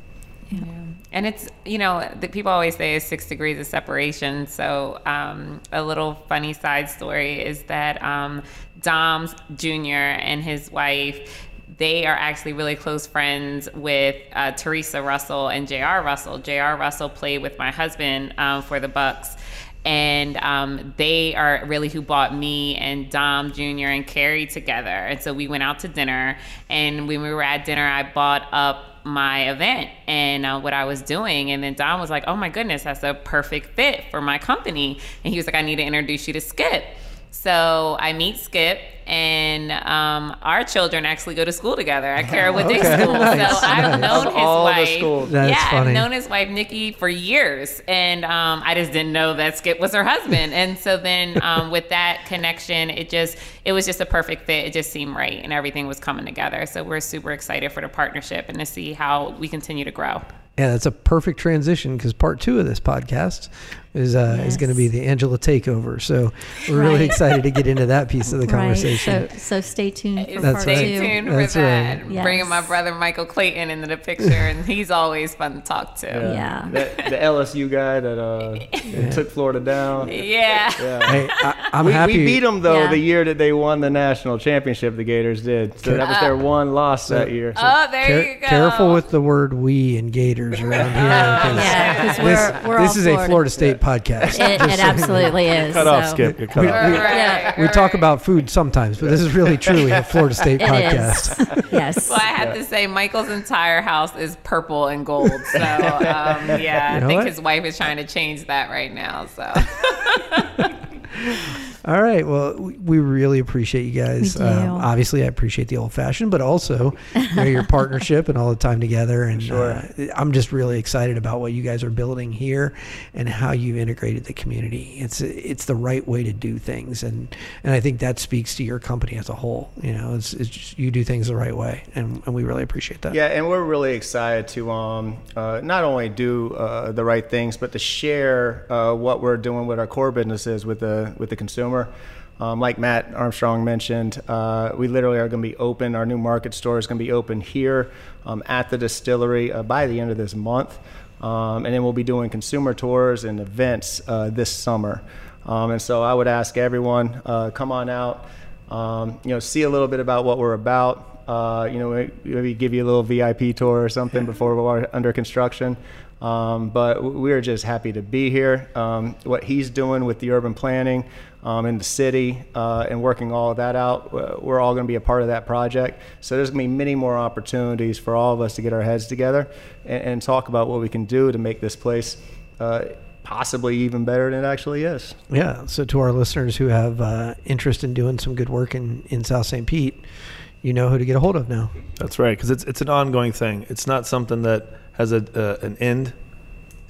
And it's, you know, the people always say it's six degrees of separation. So, um, a little funny side story is that um, Dom's Jr. and his wife, they are actually really close friends with uh, Teresa Russell and J.R. Russell. J.R. Russell played with my husband um, for the Bucks. And um, they are really who bought me and Dom Jr. and Carrie together. And so we went out to dinner. And when we were at dinner, I bought up my event and uh, what I was doing. And then Don was like, oh my goodness, that's a perfect fit for my company. And he was like, I need to introduce you to Skip. So I meet Skip, and um, our children actually go to school together at Carrollwood Day Okay. School. Nice, so I've nice. known his all wife. That's yeah, funny. I've known his wife Nikki for years, and um, I just didn't know that Skip was her husband. and so then um, with that connection, it just it was just a perfect fit. It just seemed right, and everything was coming together. So we're super excited for the partnership and to see how we continue to grow. Yeah, that's a perfect transition because part two of this podcast is uh, is going to be the Angela takeover. So we're really excited to get into that piece of the Right. Conversation. So, so stay tuned for That's part right. Stay two. tuned That's for that. right. Yes. Bringing my brother Michael Clayton into the picture, and he's always fun to talk to. Yeah. The, the LSU guy that uh, took Florida down. Yeah. Hey, I, I'm we, happy. we beat them though Yeah. the year that they won the national championship. The Gators did, so that was their one loss that year. So Oh, there Care- you go. careful with the word "we" and Gators around here. 'cause Yeah, This, we're, we're this all is a Florida State podcast. It, it absolutely is. cut off, Skip. Cut We- off. we- Right, Yeah. We talk about food sometimes, but this is really truly a Florida State It podcast. is. yes. Well, I have to say, Michael's entire house is purple and gold. So, um, yeah, You know I think what? his wife is trying to change that right now. So, All right. Well, we we really appreciate you guys. We do. Um, obviously, I appreciate the old fashioned, but also you know, your partnership and all the time together. And Sure. uh, I'm just really excited about what you guys are building here and how you've integrated the community. It's it's the right way to do things, and and I think that speaks to your company as a whole. You know, it's, it's just, you do things the right way, and, and we really appreciate that. Yeah, and we're really excited to um, uh, not only do uh, the right things, but to share uh, what we're doing with our core businesses with the with the consumer. Um, like Matt Armstrong mentioned, uh, we literally are going to be open. Our new market store is going to be open here um, at the distillery uh, by the end of this month, um, and then we'll be doing consumer tours and events uh, this summer. Um, and so I would ask everyone, uh, come on out, um, you know, see a little bit about what we're about. Uh, you know, maybe give you a little VIP tour or something before we're under construction. Um, but we're just happy to be here. Um, what he's doing with the urban planning um, in the city uh, and working all of that out, uh, we're all going to be a part of that project. So there's going to be many more opportunities for all of us to get our heads together and, and talk about what we can do to make this place uh, possibly even better than it actually is. Yeah. So to our listeners who have uh, interest in doing some good work in, in South St. Pete, you know who to get a hold of now. That's right, because it's it's an ongoing thing. It's not something that has a uh, an end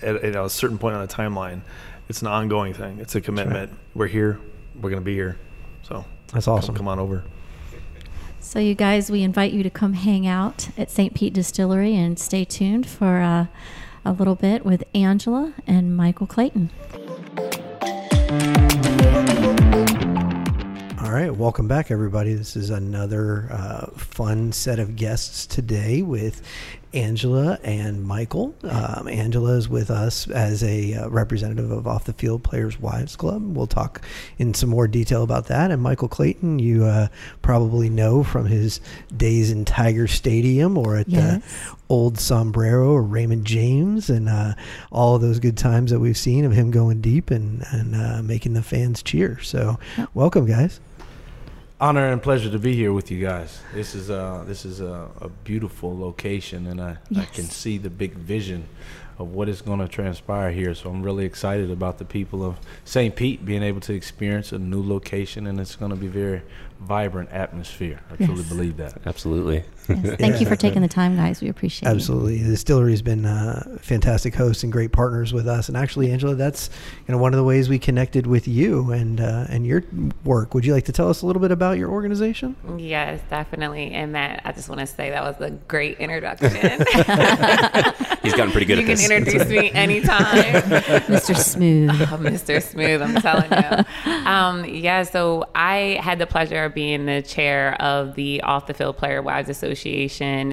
at you know, a certain point on a timeline. It's an ongoing thing. It's a commitment. We're here. We're going to be here. So That's come- awesome. Come, on over. So, you guys, we invite you to come hang out at St. Pete Distillery and stay tuned for uh, a little bit with Angela and Michael Clayton. All right, welcome back, everybody. This is another uh, fun set of guests today with Angela and Michael. Um, Angela is with us as a uh, representative of Off the Field Players Wives Club. We'll talk in some more detail about that. And Michael Clayton, you uh, probably know from his days in Tiger Stadium or at Yes. the old sombrero or Raymond James and uh, all of those good times that we've seen of him going deep and, and uh, making the fans cheer. So, welcome, guys. Honor and pleasure to be here with you guys. This is uh this is a, a beautiful location, and I, I can see the big vision of what is going to transpire here. So I'm really excited about the people of St. Pete being able to experience a new location, and it's going to be very vibrant atmosphere. I truly believe that. Absolutely. Yes. Thank you for taking the time, guys. We appreciate it. Absolutely, the distillery's been uh, fantastic hosts and great partners with us. And actually, Angela, that's you know one of the ways we connected with you and uh, and your work. Would you like to tell us a little bit about your organization? Yes, definitely. And Matt, I just want to say that was a great introduction. He's gotten pretty good you at can this. introduce me anytime. Mr. Smooth. Oh, Mr. Smooth, I'm telling you. Um, yeah, so I had the pleasure of being the chair of the Off the Field Player Wives Association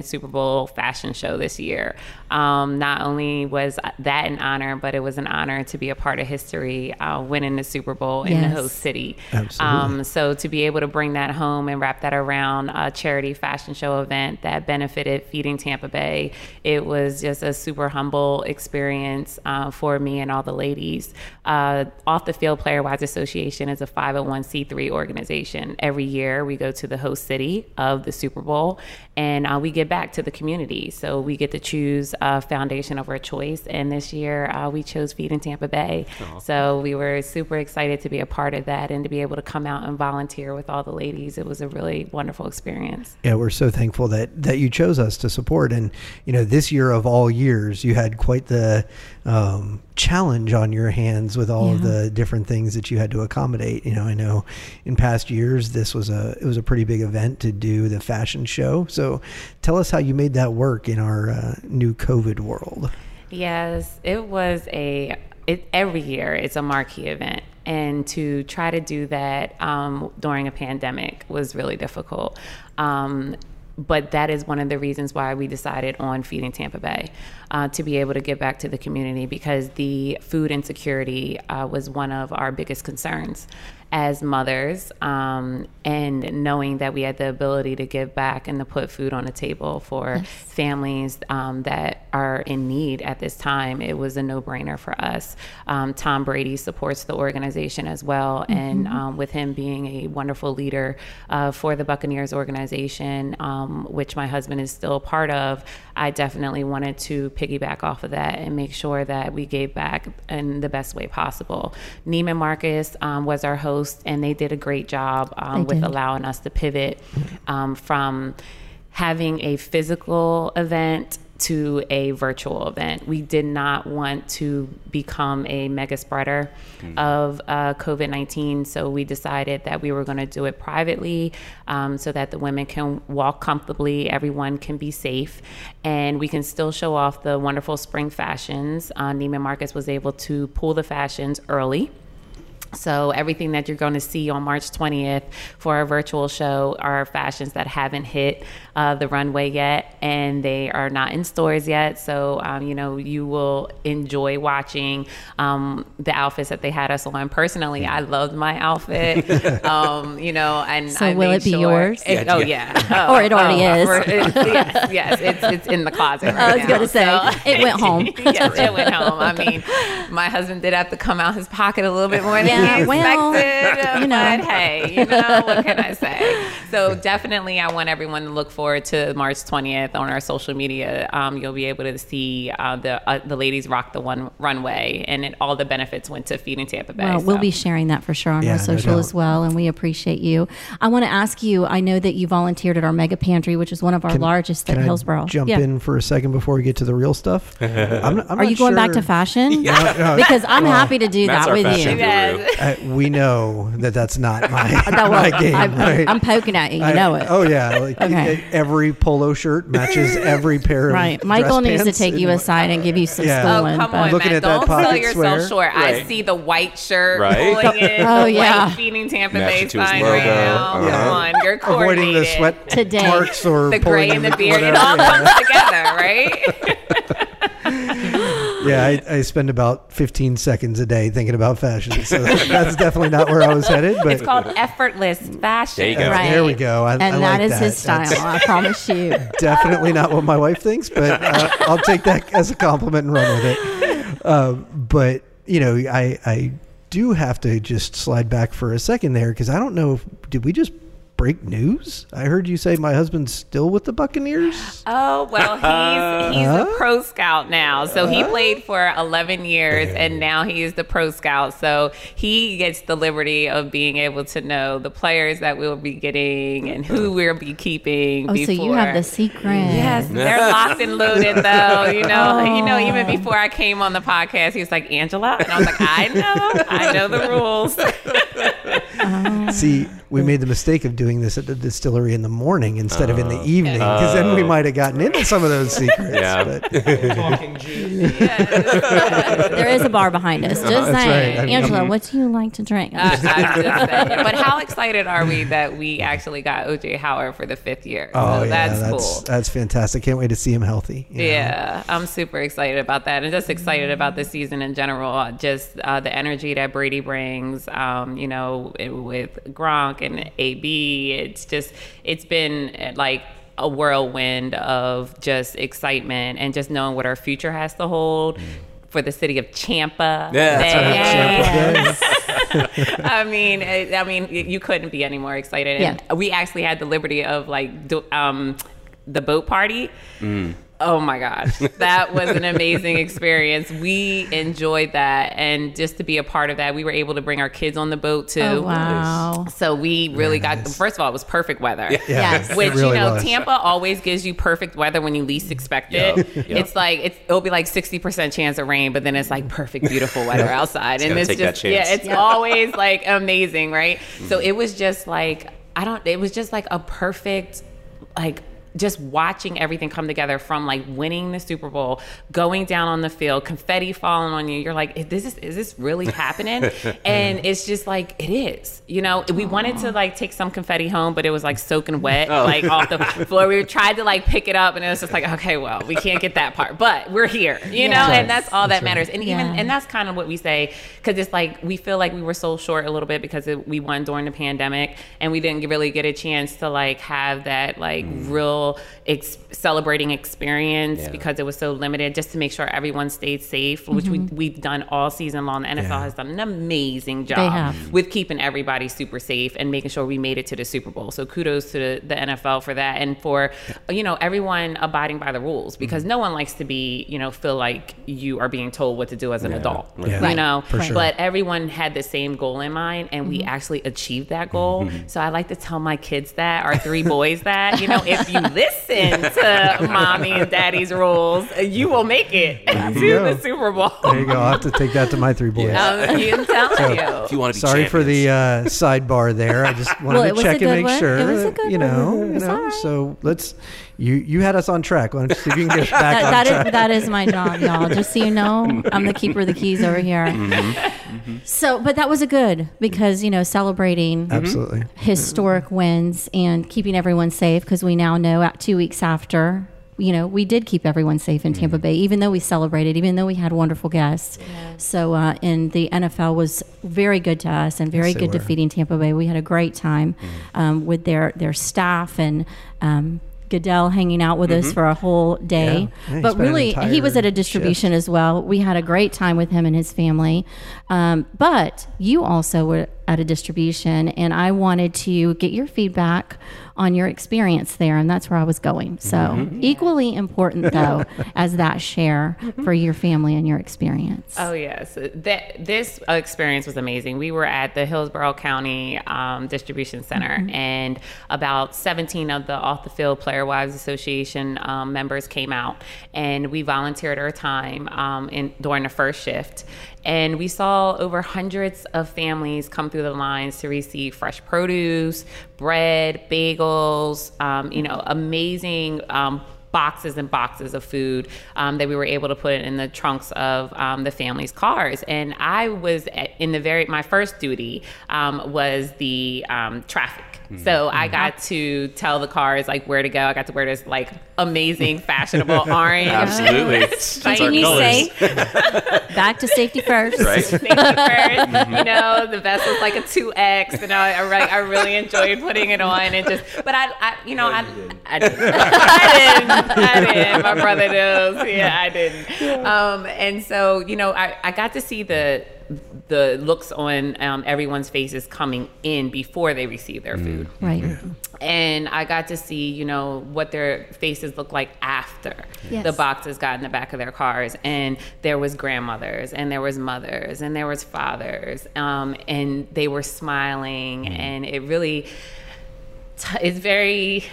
Super Bowl fashion show this year. Um, not only was that an honor, but it was an honor to be a part of history, uh, winning the Super Bowl in the host city. Absolutely. Um, so to be able to bring that home and wrap that around a charity fashion show event that benefited Feeding Tampa Bay, it was just a super humble experience uh, for me and all the ladies. Uh, Off the Field Player Wives Association is a 501c3 organization. Every year we go to the host city of the Super Bowl and uh, we give back to the community. So we get to choose a foundation of our choice. And this year uh, we chose Feeding Tampa Bay. So we were super excited to be a part of that and to be able to come out and volunteer with all the ladies. It was a really wonderful experience. Yeah, we're so thankful that that you chose us to support. And you know, this year of all years, you had quite the um, challenge on your hands with all of the different things that you had to accommodate. You know, I know in past years this was a it was a pretty big event to do the fashion show. So, tell us how you made that work in our uh, new COVID world. Yes, it was a. It, every year it's a marquee event, and to try to do that um, during a pandemic was really difficult. Um, but that is one of the reasons why we decided on feeding Tampa Bay uh, to be able to give back to the community because the food insecurity uh, was one of our biggest concerns as mothers um, and knowing that we had the ability to give back and to put food on the table for families um, that are in need at this time it was a no-brainer for us. Um, tom brady supports the organization as well and um, with him being a wonderful leader uh, for the buccaneers organization um, which my husband is still a part of i definitely wanted to piggyback off of that and make sure that we gave back in the best way possible. Neiman marcus um, was our host host, and they did a great job um, with did. allowing us to pivot um, from having a physical event to a virtual event. We did not want to become a mega spreader of uh, COVID 19, so we decided that we were going to do it privately um, so that the women can walk comfortably, everyone can be safe, and we can still show off the wonderful spring fashions. Uh, Neiman Marcus was able to pull the fashions early. So everything that you're going to see on March 20th for our virtual show are fashions that haven't hit uh, the runway yet, and they are not in stores yet. So um, you know you will enjoy watching um, the outfits that they had us on. Personally, I loved my outfit. um, you know, and So I will made it be sure- yours? It- oh yeah, Or it already Oh, is. for- it- yes, yes, it's it's in the closet. Right I was now, gonna say, so- it went home. yes, it went home. I mean, my husband did have to come out his pocket a little bit more than Yeah, well, expected. you know. But hey, you know, what can I say? So definitely, I want everyone to look forward to March 20th on our social media. Um, you'll be able to see uh, the uh, the ladies rock the one runway, and it, all the benefits went to Feeding Tampa Bay. Well, we'll be sharing that for sure on Yeah, our social doubt. as well, and we appreciate you. I want to ask you. I know that you volunteered at our mega pantry, which is one of our largest Can at I Hillsborough. jump Yeah. in for a second before we get to the real stuff? I'm, I'm Are you not going back to sure- fashion? no. because I'm happy to do that with fashion you. guru. Yes. Uh, we know that that's not my, No, my game. I'm, right? I'm poking at you. You I- know it. Oh yeah, like Okay. every polo shirt matches every pair of right. Michael needs to take you aside and give you some Yeah. Oh, come but- on, Looking Matt. at Don't sell yourself square. short. I see the white shirt Right. pulling in Oh, yeah. Feeding Tampa Bay it to his sign right now. Uh-huh. Come on, you're Avoiding the sweat Today. marks or the gray pulling and the beard, it all comes together, right? Yeah, I, I spend about 15 seconds a day thinking about fashion, so that's definitely not where I was headed. But it's called effortless fashion. There you go. Right. there we go. I, and I that like is that. his style. That's I promise you. definitely not what my wife thinks, but uh, I'll take that as a compliment and run with it. Um, but you know, I I do have to just slide back for a second there because I don't know if did we just break news? I heard you say my husband's still with the Buccaneers. Oh well, he's uh-huh. he's a pro scout now. So he uh-huh. played for 11 years, and now he is the pro scout. So he gets the liberty of being able to know the players that we'll be getting and who uh-huh. we'll be keeping. Oh, so you have the before. secret. Yes, they're locked and loaded though. You know, you know. Even before I came on the podcast, he was like Angela, and I was like, I know, I know the rules. See, we made the mistake of doing this at the distillery in the morning instead of in the evening because then we might have gotten into some of those secrets. Yeah. But there is a bar behind us. Just That's saying. right. I mean- Angela, what do you like to drink? I- I'm just saying. But how excited are we that we actually got OJ Howard for the fifth year? oh so yeah, that's, that's cool. that's fantastic. Can't wait to see him healthy. you know. Yeah, I'm super excited about that, and just excited about the season in general. Uh, Just uh, the energy that Brady brings, um, you know, it- with Gronk and AB. It's just, it's been uh, like a whirlwind of just excitement and just knowing what our future has to hold. For the city of Champa, Yeah, that's Bay. right. Yes. I mean, I I mean, you couldn't be any more excited. And Yeah. we actually had the liberty of like do, um, the boat party. Oh my gosh, that was an amazing experience. We enjoyed that, and just to be a part of that, we were able to bring our kids on the boat too. Oh, wow. So we really got. nice. First of all, it was perfect weather. Yeah, Yes. Which really you know, was. Tampa always gives you perfect weather when you least expect it. Yep, yep. It's like it's, it'll be like sixty percent chance of rain, but then it's like perfect, beautiful weather outside, and gotta it's take just chance. yeah, it's Yeah. always like amazing, right? So mm-hmm. it was just like I don't. It was just like a perfect, like just watching everything come together from like winning the Super Bowl, going down on the field, confetti falling on you. You're like, is this is is this really happening? and it's just like it is. You know, we wanted to like take some confetti home, but it was like soaking wet, oh. like off the floor. We tried to like pick it up, and it was just like, okay, well, we can't get that part, but we're here. You know, Yes. and that's all that matters. And even Yeah. and that's kind of what we say because it's like we feel like we were so short a little bit because it, we won during the pandemic and we didn't really get a chance to like have that like mm. real full ex- celebrating experience Yeah. because it was so limited, just to make sure everyone stayed safe, which we, mm-hmm. we've done all season long. The NFL Yeah. has done an amazing job have. with keeping everybody super safe and making sure we made it to the Super Bowl. So kudos to the, the NFL for that and for you know everyone abiding by the rules because mm-hmm. no one likes to be you know feel like you are being told what to do as an adult. Yeah. You know, For sure. but everyone had the same goal in mind and we mm-hmm. actually achieved that goal. Mm-hmm. So I like to tell my kids that, our three boys that, you know, if you listen to mommy and daddy's rules, you will make it to you go. the Super Bowl. There you go. I'll have to take that to my three boys. Um, you tell you. If you want to be Sorry for the uh, sidebar there. I just wanted Well, to check and make one. sure. It was a that, good you know, one. you know. all right. So let's you you had us on track. Why don't you see if you can get us back That, on that track? is that is my job, y'all. Just so you know, I'm the keeper of the keys over here. So, but that was a good because you know celebrating Absolutely. historic wins and keeping everyone safe because we now know at two weeks after you know we did keep everyone safe in tampa bay even though we celebrated even though we had wonderful guests so uh, and the nfl was very good to us and very Yes, good were. defeating tampa bay we had a great time um, with their their staff and um, Goodell hanging out with us for a whole day, Yeah. Yeah, but really he was at a distribution as well. We had a great time with him and his family. Um, but you also were at a distribution, and I wanted to get your feedback on your experience there, and that's where I was going. So, Mm-hmm. equally important though as that share for your family and your experience. Oh yes, that this experience was amazing. We were at the Hillsborough County um, Distribution Center, and about 17 of the Off the Field Player Wives Association um, members came out, and we volunteered our time um, in during the first shift. And we saw over hundreds of families come through the lines to receive fresh produce, bread, bagels, um, you know, amazing um, boxes and boxes of food um, that we were able to put in the trunks of um, the family's cars. And I was in the very my first duty um, was the um, traffic. So I got to tell the cars like where to go. I got to wear this like amazing fashionable orange. Absolutely. It's, it's you colors. safe. Back to safety first. Right. Safety first. You know, the vest was like a two X, and I, I, re- I really enjoyed putting it on. And just, but I, I you know, I, I didn't. I didn't. I didn't. My brother does. Yeah, I didn't. Um, and so, you know, I, I got to see the the looks on um, everyone's faces coming in before they receive their food. Right. and I got to see, you know, what their faces look like after Yes. the boxes got in the back of their cars, and there was grandmothers, and there was mothers, and there was fathers, um, and they were smiling, and it really t- it's very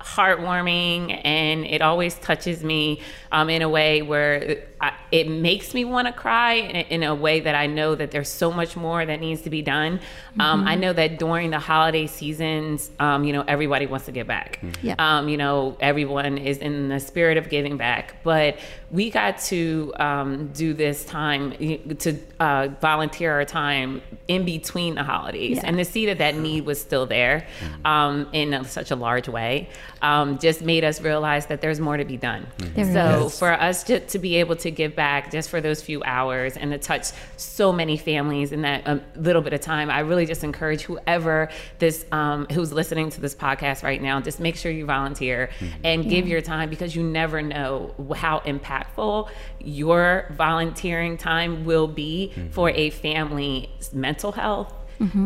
heartwarming, and it always touches me um, in a way where I, it makes me want to cry in, in a way that I know that there's so much more that needs to be done. Um, I know that during the holiday seasons, um, you know, everybody wants to give back. Yeah. Um, you know, everyone is in the spirit of giving back, but we got to um, do this time to uh, volunteer our time in between the holidays, Yeah. and to see that that need was still there um, in a, such a large way um, just made us realize that there's more to be done. There so is. for us to, to be able to give back just for those few hours and to touch so many families in that um, little bit of time, I really just encourage whoever this um, who's listening to this podcast right now, just make sure you volunteer and give your time because you never know how impactful your volunteering time will be for a family's mental health.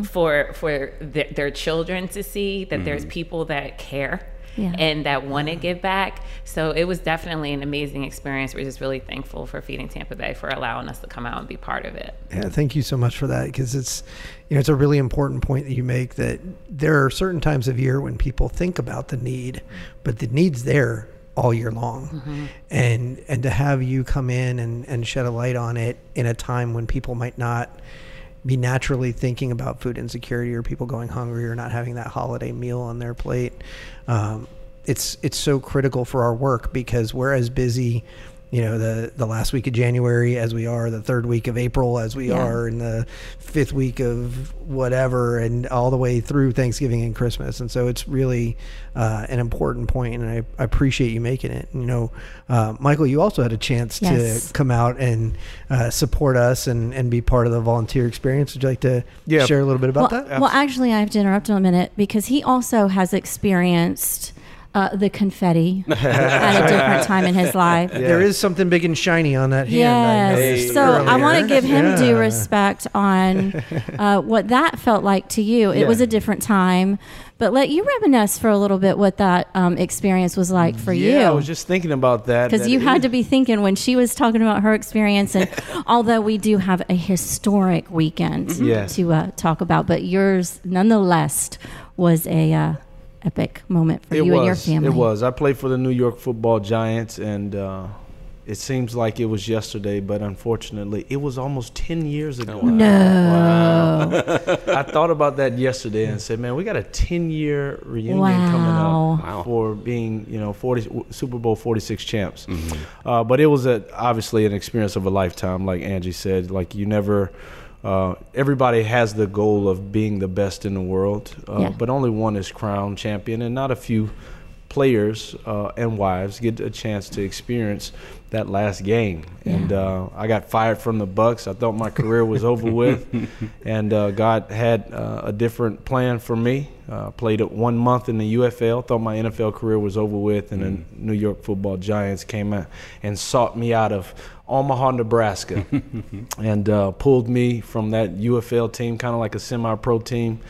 For for th- their children to see that there's people that care Yeah. and that want to give back. So it was definitely an amazing experience. We're just really thankful for Feeding Tampa Bay for allowing us to come out and be part of it. Yeah, thank you so much for that because it's you know it's a really important point that you make that there are certain times of year when people think about the need, but the need's there all year long, mm-hmm. and and to have you come in and and shed a light on it in a time when people might not be naturally thinking about food insecurity or people going hungry or not having that holiday meal on their plate. Um, it's it's so critical for our work because we're as busy, you know, the the last week of January as we are the third week of April as we Yeah. are in the fifth week of whatever and all the way through Thanksgiving and Christmas. And so it's really uh, an important point, and I, I appreciate you making it. You know, uh, Michael, you also had a chance Yes. to come out and uh, support us and, and be part of the volunteer experience. Would you like to Yeah. share a little bit about well, that? well, actually, I have to interrupt in a minute because he also has experienced uh, the confetti at a different time in his life. There is something big and shiny on that hand. I Yes. noticed so I want to give him due respect on uh, what that felt like to you. It Yeah. was a different time, but let you reminisce for a little bit what that um, experience was like for you. yeah, I was just thinking about that. Because you had was- to be thinking when she was talking about her experience, and although we do have a historic weekend Yes. to uh, talk about, but yours nonetheless was a uh, epic moment for it you was, and your family. It was. I played for the New York Football Giants, and uh, it seems like it was yesterday, but unfortunately, it was almost ten years ago. No. I thought about that yesterday and said, "Man, we got a ten-year reunion Wow. coming up Wow. for being, you know, 40 Super Bowl forty-six champs." Uh, but it was a, obviously an experience of a lifetime, like Angie said. Like you never. Uh, everybody has the goal of being the best in the world, uh, Yeah. but only one is crowned champion, and not a few players uh, and wives get a chance to experience that last game. And uh, I got fired from the Bucks. I thought my career was over with, and uh, God had uh, a different plan for me. Uh, played it one month in the UFL. Thought my NFL career was over with, and then New York Football Giants came out and sought me out of Omaha, Nebraska, and uh, pulled me from that UFL team, kind of like a semi-pro team.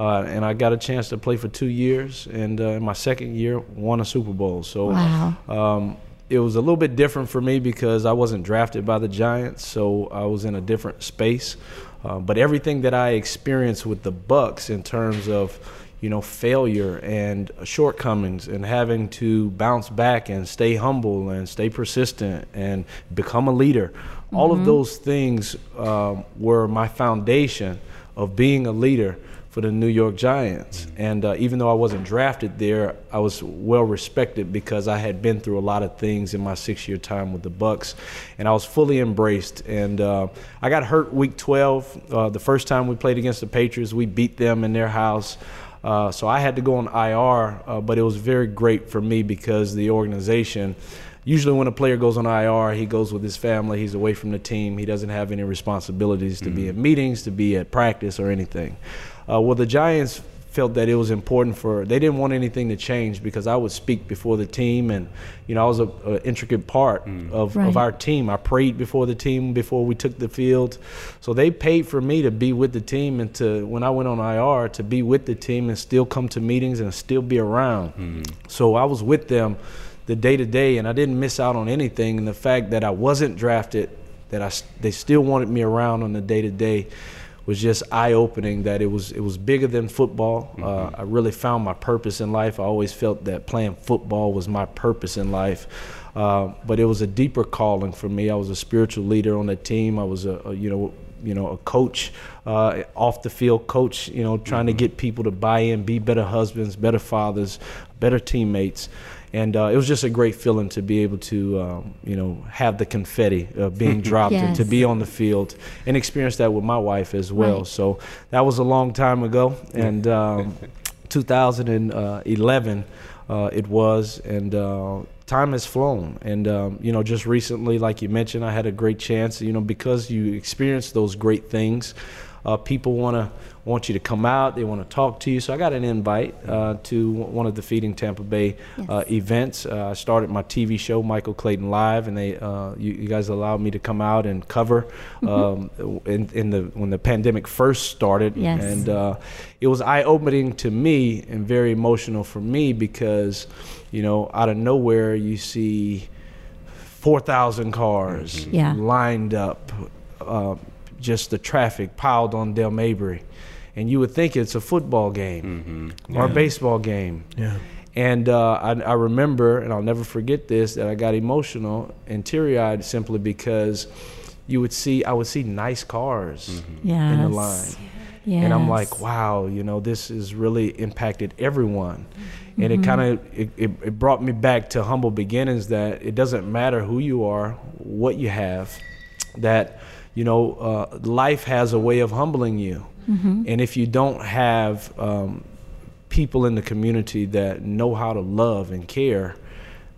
Uh, and I got a chance to play for two years, and uh, in my second year, won a Super Bowl. So Wow. um, it was a little bit different for me because I wasn't drafted by the Giants, so I was in a different space. Uh, but everything that I experienced with the Bucks in terms of you know failure and shortcomings and having to bounce back and stay humble and stay persistent and become a leader all of those things um, were my foundation of being a leader for the New York Giants. And uh, even though I wasn't drafted there, I was well respected because I had been through a lot of things in my six-year time with the Bucks, and I was fully embraced. And uh, I got hurt week 12. Uh, the first time we played against the Patriots, we beat them in their house. Uh, so I had to go on IR, uh, but it was very great for me because the organization. Usually, when a player goes on IR, he goes with his family. He's away from the team. He doesn't have any responsibilities to be in meetings, to be at practice, or anything. Uh, well, the Giants felt that it was important for they didn't want anything to change because I would speak before the team and you know I was a, a intricate part of, Right. of our team. I prayed before the team before we took the field. So they paid for me to be with the team and to when I went on IR to be with the team and still come to meetings and still be around. So I was with them the day to day and I didn't miss out on anything. And the fact that I wasn't drafted that I s- they still wanted me around on the day to day was just eye opening that it was it was bigger than football. Uh, I really found my purpose in life. I always felt that playing football was my purpose in life. Uh, but it was a deeper calling for me. I was a spiritual leader on the team. I was a, a you know you know a coach, uh, off the field coach. You know trying to get people to buy in, be better husbands, better fathers, better teammates. And uh, it was just a great feeling to be able to, um, you know, have the confetti uh, being dropped and to be on the field and experience that with my wife as well. Right. So that was a long time ago, and um, 2011 uh, it was, and uh, time has flown. And um, you know, just recently, like you mentioned, I had a great chance. You know, because you experience those great things, uh, people want to want you to come out. They want to talk to you. So I got an invite uh, to one of the Feeding Tampa Bay uh, events. Uh, I started my TV show, Michael Clayton Live, and they uh, you, you guys allowed me to come out and cover um, in, in the when the pandemic first started. Yes. And uh, it was eye opening to me and very emotional for me because, you know, out of nowhere you see 4,000 cars Yeah. lined up, uh, just the traffic piled on Dale Mabry. And you would think it's a football game mm-hmm. or a baseball game. Yeah. And uh, I, I remember, and I'll never forget this, that I got emotional and teary eyed simply because you would see, I would see nice cars Yes. in the line. Yes. And I'm like, wow, you know, this has really impacted everyone. And it mm-hmm. kind of it, it, it brought me back to humble beginnings that it doesn't matter who you are, what you have, that you know, uh, life has a way of humbling you. And if you don't have um, people in the community that know how to love and care,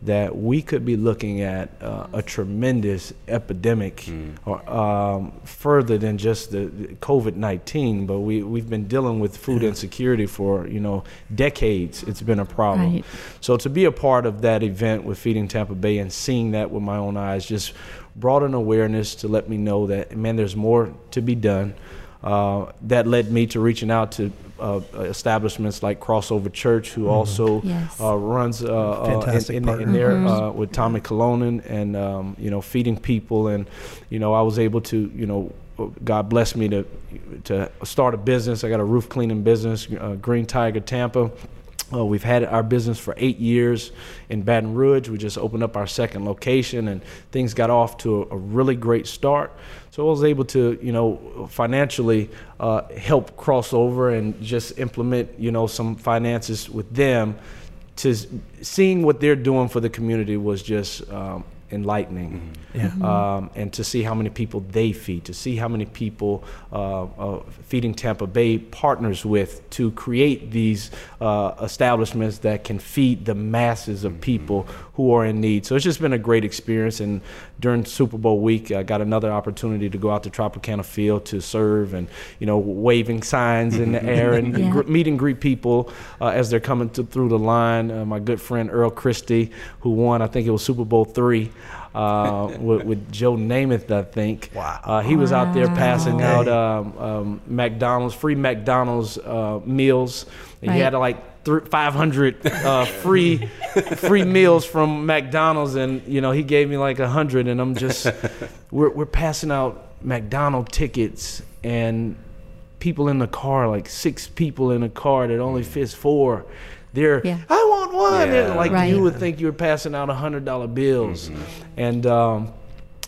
that we could be looking at uh, a tremendous epidemic or um, further than just the COVID 19. But we, we've been dealing with food insecurity for, you know, decades. It's been a problem. Right. So to be a part of that event with Feeding Tampa Bay and seeing that with my own eyes just brought an awareness to let me know that, man, there's more to be done. Uh, that led me to reaching out to uh, establishments like Crossover Church, who also Yes. uh, runs uh, uh, Fantastic in, in, in partner. there uh, with Tommy Kyllonen and um, you know feeding people, and you know I was able to you know God blessed me to to start a business. I got a roof cleaning business, uh, Green Tiger Tampa. Uh, we've had our business for eight years in Baton Rouge. We just opened up our second location, and things got off to a, a really great start. So I was able to, you know, financially uh, help Crossover and just implement, you know, some finances with them. To seeing what they're doing for the community was just um, enlightening. Yeah. Um, and to see how many people they feed, to see how many people uh, uh, Feeding Tampa Bay partners with to create these uh, establishments that can feed the masses of people who are in need. So it's just been a great experience. And during Super Bowl week, I got another opportunity to go out to Tropicana Field to serve and, you know, waving signs in the air and Yeah. gr- meet and greet people uh, as they're coming to, through the line. Uh, my good friend Earl Christy, who won, I think it was Super Bowl three. Uh, with, with Joe Namath, I think. Wow. Uh, he was out there passing Wow. out um, um, McDonald's, free McDonald's uh, meals. And He Right. had like thr 500 uh, free free meals from McDonald's, and you know he gave me like a hundred, and I'm just we're we're passing out McDonald tickets and people in the car, like six people in a car that only fits four. They're, Yeah. I want one. Yeah. Like Right. you would think you were passing out a hundred dollar bills, and um,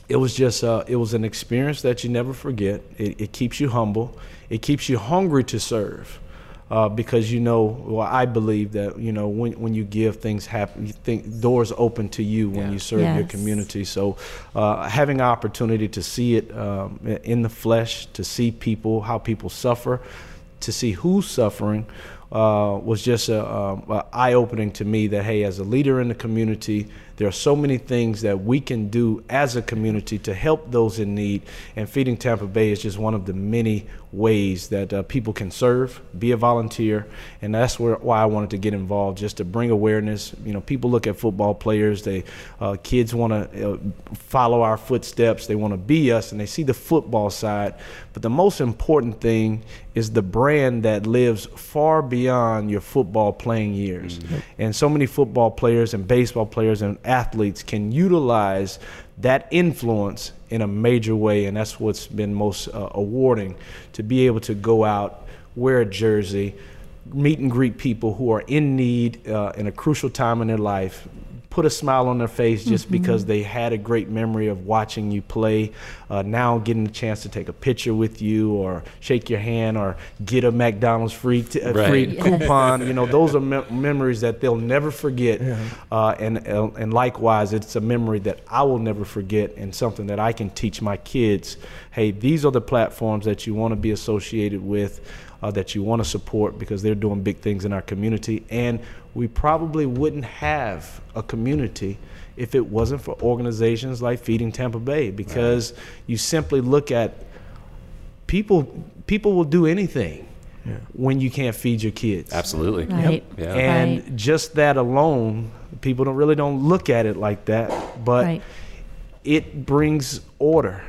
it was just uh, it was an experience that you never forget. It, it keeps you humble. It keeps you hungry to serve. Uh, because you know, well, I believe that you know when, when you give, things happen. You think doors open to you when you serve your community. So, uh, having an opportunity to see it um, in the flesh, to see people, how people suffer, to see who's suffering, uh, was just a, um, a eye-opening to me. That hey, as a leader in the community, there are so many things that we can do as a community to help those in need. And feeding Tampa Bay is just one of the many ways that uh, people can serve, be a volunteer, and that's where why I wanted to get involved, just to bring awareness. You know, people look at football players; they uh, kids want to uh, follow our footsteps, they want to be us, and they see the football side. But the most important thing is the brand that lives far beyond your football playing years. And so many football players and baseball players and athletes can utilize that influence in a major way, and that's what's been most uh, awarding to be able to go out, wear a jersey, meet and greet people who are in need uh, in a crucial time in their life. Put a smile on their face just because they had a great memory of watching you play. Uh, now getting a chance to take a picture with you, or shake your hand, or get a McDonald's free t- uh, free Right. coupon. You know, those are me- memories that they'll never forget. Uh, and uh, and likewise, it's a memory that I will never forget, and something that I can teach my kids. Hey, these are the platforms that you want to be associated with, uh, that you want to support because they're doing big things in our community, and we probably wouldn't have a community if it wasn't for organizations like Feeding Tampa Bay because you simply look at people people will do anything when you can't feed your kids. Absolutely. Right. Yeah. And Right. just that alone, people don't really don't look at it like that, but Right. it brings order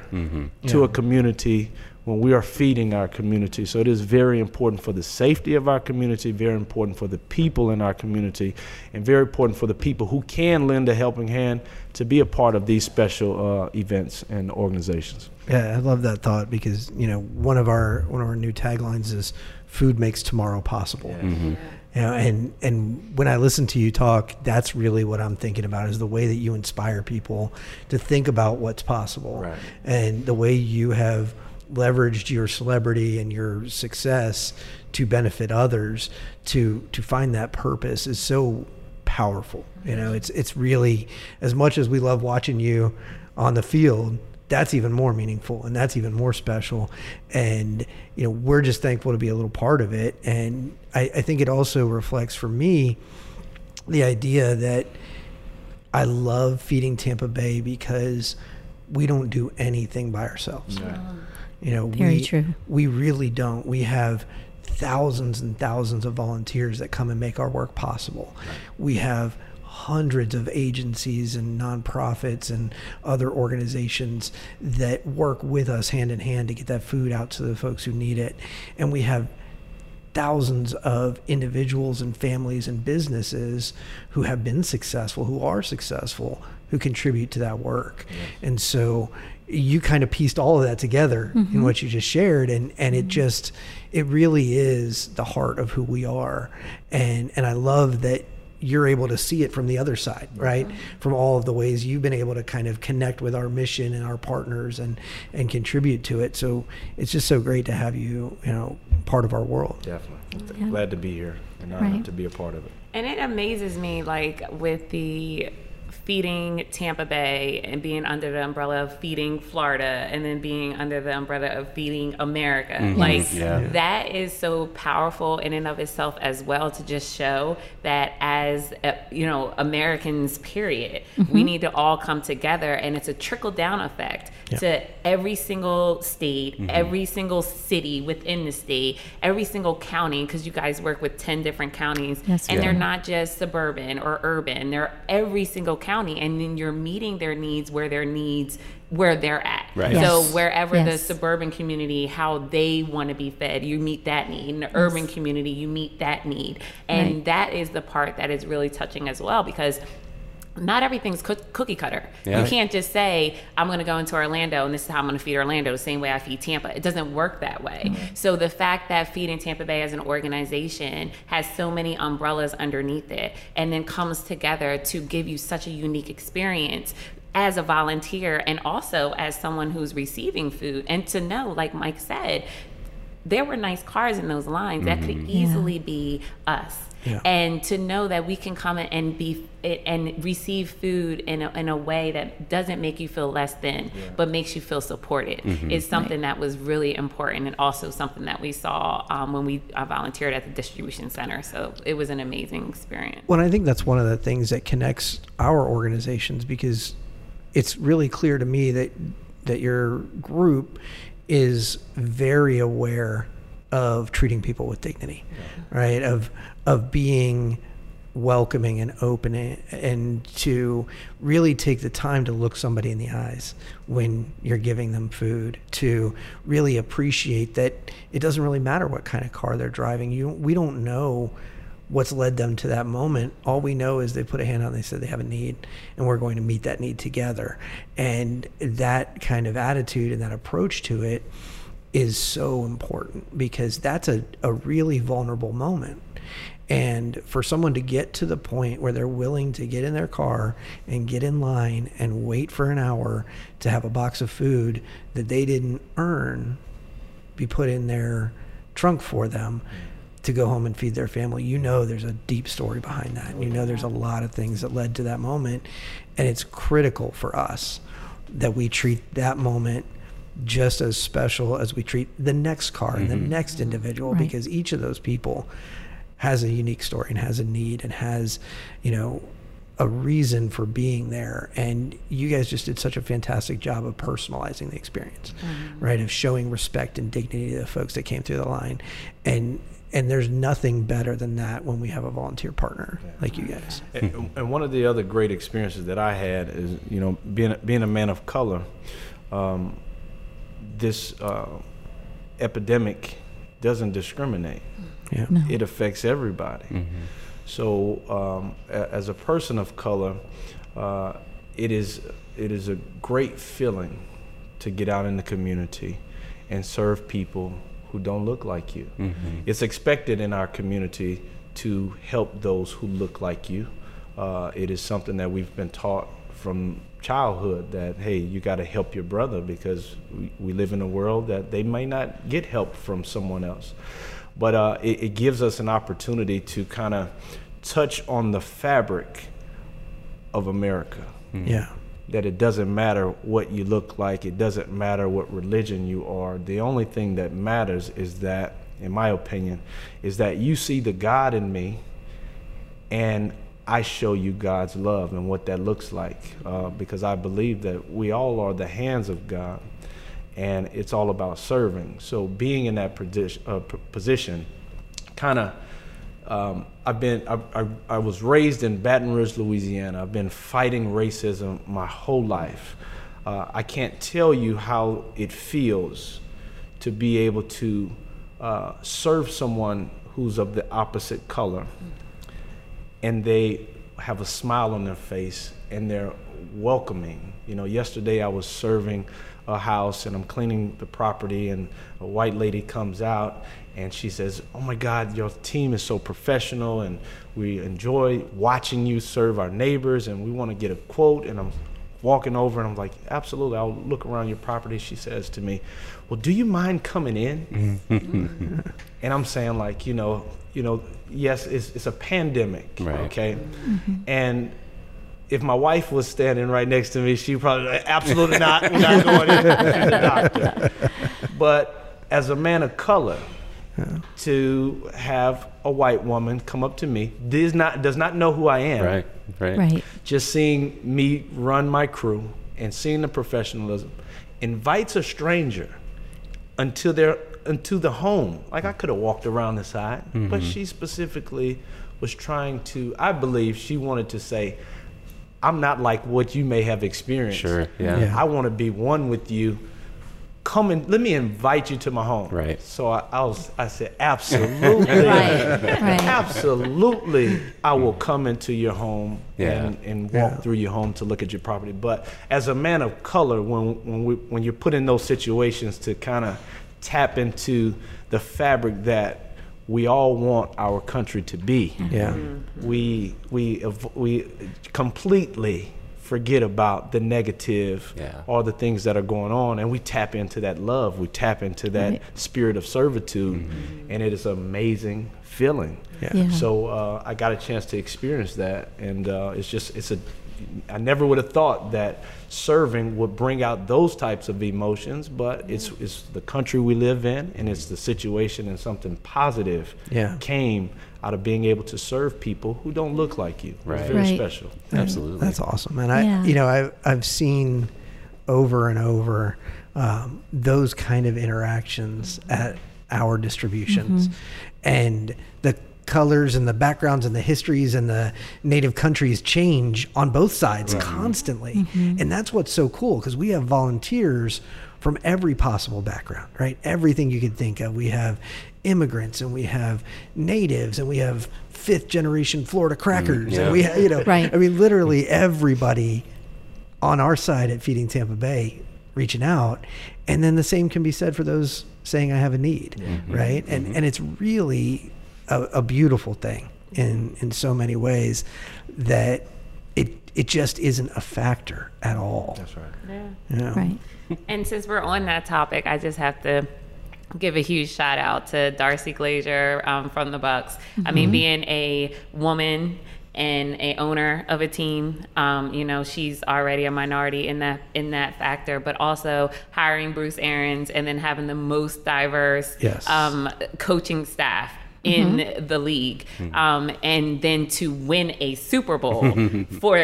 to a community when we are feeding our community. So it is very important for the safety of our community, very important for the people in our community, and very important for the people who can lend a helping hand to be a part of these special uh, events and organizations. Yeah, I love that thought because you know one of our one of our new taglines is "Food makes tomorrow possible." You know, and and when I listen to you talk, that's really what I'm thinking about is the way that you inspire people to think about what's possible, Right. and the way you have leveraged your celebrity and your success to benefit others to to find that purpose is so powerful. You know, it's it's really as much as we love watching you on the field, that's even more meaningful and that's even more special. And you know, we're just thankful to be a little part of it. And I, I think it also reflects for me the idea that I love feeding Tampa Bay because we don't do anything by ourselves. Um, You know, Very we, true. We really don't. We have thousands and thousands of volunteers that come and make our work possible. We have hundreds of agencies and nonprofits and other organizations that work with us hand in hand to get that food out to the folks who need it. And we have thousands of individuals and families and businesses who have been successful, who are successful, who contribute to that work. And so you kind of pieced all of that together in mm-hmm. what you just shared and and it mm-hmm. just it really is the heart of who we are. And and I love that you're able to see it from the other side, right? From all of the ways you've been able to kind of connect with our mission and our partners and and contribute to it. So it's just so great to have you, you know, part of our world. Definitely. Yeah. Glad to be here and honored Right. to be a part of it. And it amazes me, like with the feeding Tampa Bay and being under the umbrella of feeding Florida and then being under the umbrella of feeding America. Mm-hmm. Like Yeah. Yeah. that is so powerful in and of itself as well to just show that as uh, you know Americans period mm-hmm. we need to all come together and it's a trickle down effect to every single state mm-hmm. every single city within the state every single county because you guys work with 10 different counties Yes, and we they're not just suburban or urban they're every single county and then you're meeting their needs where their needs where they're at Right. so Yes. wherever the suburban community how they want to be fed you meet that need in the urban community you meet that need and Right. that is the part that is really touching as well because not everything's cook- cookie cutter. Yeah. You can't just say, I'm going to go into Orlando and this is how I'm going to feed Orlando the same way I feed Tampa. It doesn't work that way. Mm-hmm. So the fact that Feeding Tampa Bay as an organization has so many umbrellas underneath it and then comes together to give you such a unique experience as a volunteer and also as someone who's receiving food and to know, like Mike said, there were nice cars in those lines that could easily be us. Yeah. and to know that we can come and be and receive food in a, in a way that doesn't make you feel less than but makes you feel supported is something that was really important and also something that we saw um, when we uh, volunteered at the distribution center. So it was an amazing experience. Well, I think that's one of the things that connects our organizations because it's really clear to me that that your group is very aware of treating people with dignity, right? Of of being welcoming and open and- and to really take the time to look somebody in the eyes when you're giving them food to really appreciate that it doesn't really matter what kind of car they're driving you we don't know what's led them to that moment. All we know is they put a hand out and they said they have a need, and we're going to meet that need together. And that kind of attitude and that approach to it is so important because that's a, a really vulnerable moment. And for someone to get to the point where they're willing to get in their car and get in line and wait for an hour to have a box of food that they didn't earn be put in their trunk for them to go home and feed their family. You know there's a deep story behind that. And you know there's a lot of things that led to that moment. And it's critical for us that we treat that moment just as special as we treat the next car and the mm-hmm. next individual Right. because each of those people has a unique story and has a need and has, you know, a reason for being there. And you guys just did such a fantastic job of personalizing the experience, mm-hmm. right? Of showing respect and dignity to the folks that came through the line. And and there's nothing better than that when we have a volunteer partner like you guys. And, and one of the other great experiences that I had is, you know, being being a man of color. Um, this uh, epidemic doesn't discriminate. Yeah. It affects everybody. So, um, a- as a person of color, uh, it is it is a great feeling to get out in the community and serve people who don't look like you. It's expected in our community to help those who look like you. Uh, it is something that we've been taught from childhood that hey, you got to help your brother because we, we live in a world that they may not get help from someone else but uh, it, it gives us an opportunity to kind of touch on the fabric of America. Yeah. That it doesn't matter what you look like, it doesn't matter what religion you are. The only thing that matters is that, in my opinion, is that you see the God in me and I show you God's love and what that looks like, uh, because I believe that we all are the hands of God, and it's all about serving. So being in that position, uh, position kind of um, I've been I, I, I was raised in Baton Rouge, Louisiana. I've been fighting racism my whole life. Uh, I can't tell you how it feels to be able to uh, serve someone who's of the opposite color, and they have a smile on their face and they're welcoming. You know, yesterday I was serving a house and I'm cleaning the property, and a white lady comes out and she says, "Oh my God, your team is so professional, and we enjoy watching you serve our neighbors, and we want to get a quote." And I'm walking over, and I'm like, "Absolutely, I'll look around your property." She says to me, "Well, do you mind coming in?" and I'm saying, like, you know, you know, yes, it's, it's a pandemic, Right. okay, mm-hmm. and if my wife was standing right next to me, she probably absolutely not. Not going in. She's a doctor. But as a man of color, to have a white woman come up to me does not does not know who I am. Right. Right. Right. Just seeing me run my crew and seeing the professionalism invites a stranger until they're into the home. Like I could have walked around the side, but mm-hmm. she specifically was trying to. I believe she wanted to say, "I'm not like what you may have experienced. Sure. Yeah. Yeah. I want to be one with you. Come and let me invite you to my home." Right. So I, I was. I said, "Absolutely." Right. Right. Absolutely, I will come into your home Yeah. and, and walk through your home to look at your property. But as a man of color, when when we when you're put in those situations to kind of tap into the fabric that we all want our country to be, Yeah. we we we completely forget about the negative Yeah. or the things that are going on and we tap into that love we tap into that Right. spirit of servitude and it is an amazing feeling Yeah. Yeah. so uh, i got a chance to experience that and uh, it's just it's a i never would have thought that serving would bring out those types of emotions but it's it's the country we live in and it's the situation and something positive Yeah. came out of being able to serve people who don't look like you. It's Right. very Right. special. Absolutely. That's awesome. And I, Yeah. you know, I've, I've seen over and over um, those kind of interactions at our distributions and the colors and the backgrounds and the histories and the native countries change on both sides constantly. And that's what's so cool because we have volunteers from every possible background, right? Everything you could think of. We have immigrants and we have natives and we have fifth generation Florida mm, crackers yeah. and we have, you know, Right. I mean, literally everybody on our side at Feeding Tampa Bay reaching out. And then the same can be said for those saying, I have a need, mm-hmm. right? And, mm-hmm. and it's really a, a beautiful thing in, in so many ways that it, it just isn't a factor at all. That's right. Yeah. Yeah. Right. And since we're on that topic, I just have to give a huge shout out to Darcie Glazer um, from the Bucks. I mean, being a woman and a owner of a team, um, you know, she's already a minority in that in that factor. But also hiring Bruce Arians and then having the most diverse Yes. um, coaching staff. In the league, um, and then to win a Super Bowl for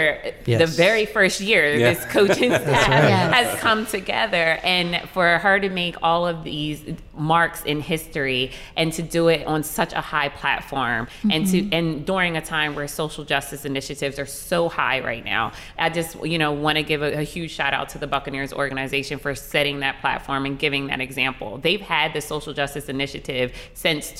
the very first year Yeah. this coaching staff right. Has come together. And for her to make all of these marks in history and to do it on such a high platform and to and during a time where social justice initiatives are so high right now i just you know want to give a, a huge shout out to the buccaneers organization for setting that platform and giving that example. They've had the social justice initiative since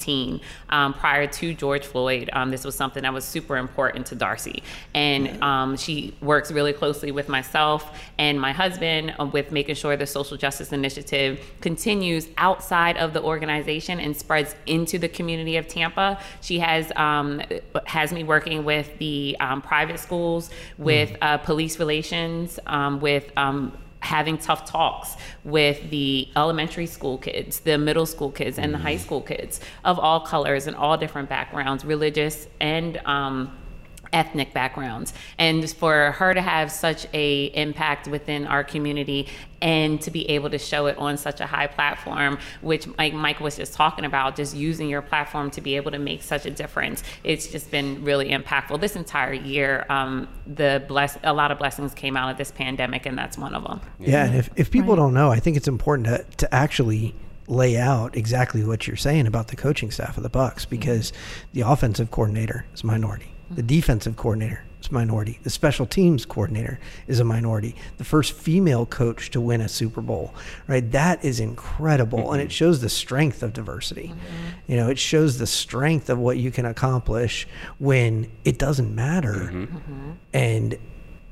2018 um, prior to george floyd um, this was something that was super important to darcie. And um, she works really closely with myself and my husband uh, with making sure the social justice initiative continues outside of the organization and spreads into the community of Tampa. She has um, has me working with the um, private schools, with uh, police relations, um, with um, having tough talks with the elementary school kids, the middle school kids, and the high school kids of all colors and all different backgrounds, religious and um, ethnic backgrounds. And for her to have such a impact within our community and to be able to show it on such a high platform which like mike was just talking about just using your platform to be able to make such a difference it's just been really impactful. This entire year um, the bless a lot of blessings came out of this pandemic and that's one of them. Yeah, and if, if people Right. don't know, I think it's important to, to actually lay out exactly what you're saying about the coaching staff of the Bucks because the offensive coordinator is minority, the defensive coordinator is a minority, the special teams coordinator is a minority, the first female coach to win a Super Bowl, right? That is incredible, and it shows the strength of diversity. Mm-hmm. You know, it shows the strength of what you can accomplish when it doesn't matter, mm-hmm. Mm-hmm. and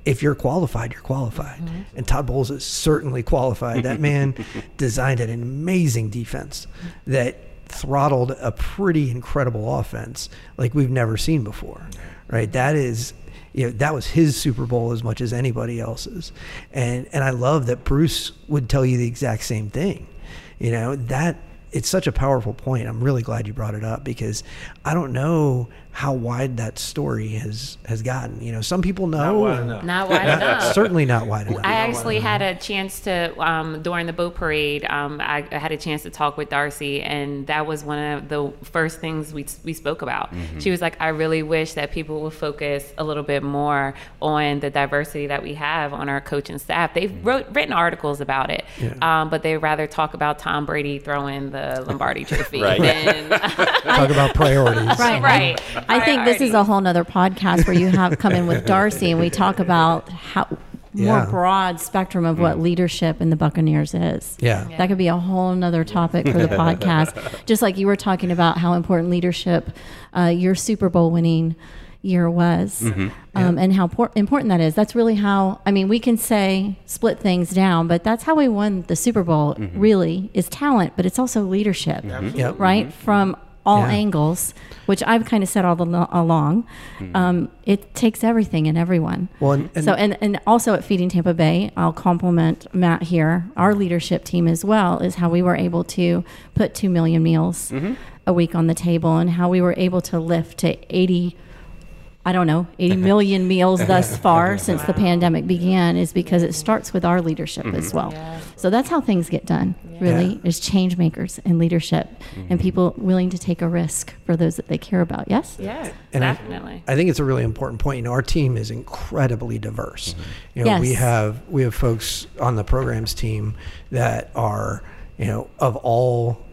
if you're qualified, you're qualified. And Todd Bowles is certainly qualified. That man designed an amazing defense that throttled a pretty incredible offense like we've never seen before. Right? That is you know, that was his Super Bowl as much as anybody else's. And and I love that Bruce would tell you the exact same thing. You know, that it's such a powerful point. I'm really glad you brought it up because I don't know how wide that story has has gotten. You know, some people know. wide enough. not wide enough certainly not wide enough. I actually had a chance to um, during the boat parade. Um, I, I had a chance to talk with Darcie, and that was one of the first things we we spoke about. She was like, "I really wish that people would focus a little bit more on the diversity that we have on our coaching staff. They've wrote written articles about it, um, but they'd rather talk about Tom Brady throwing the Lombardi Trophy Right. than Talk about priorities. Right. right. I think this is a whole nother podcast where you have come in with Darcie and we talk about how more Yeah. broad spectrum of what mm. leadership in the Buccaneers is. Yeah. That could be a whole nother topic for the podcast. Just like you were talking about how important leadership uh, your Super Bowl winning year was mm-hmm. um, and how por- important that is. That's really how, I mean, we can say split things down, but that's how we won the Super Bowl mm-hmm. really is talent, but it's also leadership Yep. right? From all Yeah. angles, which I've kind of said all the, along. Um, it takes everything and everyone. Well, and- and- so and, and also at Feeding Tampa Bay, I'll compliment Matt here, our leadership team as well, is how we were able to put two million meals a week on the table and how we were able to lift to 80 I don't know, 80 million meals thus far since the pandemic began is because it starts with our leadership as mm-hmm. well. So that's how things get done, really, Yeah. is change makers and leadership and mm-hmm. people willing to take a risk for those that they care about. Yes? Yeah, And I- definitely. I think it's a really important point. You know, our team is incredibly diverse. Mm-hmm. You know, we have we have folks on the programs team that are, you know, of all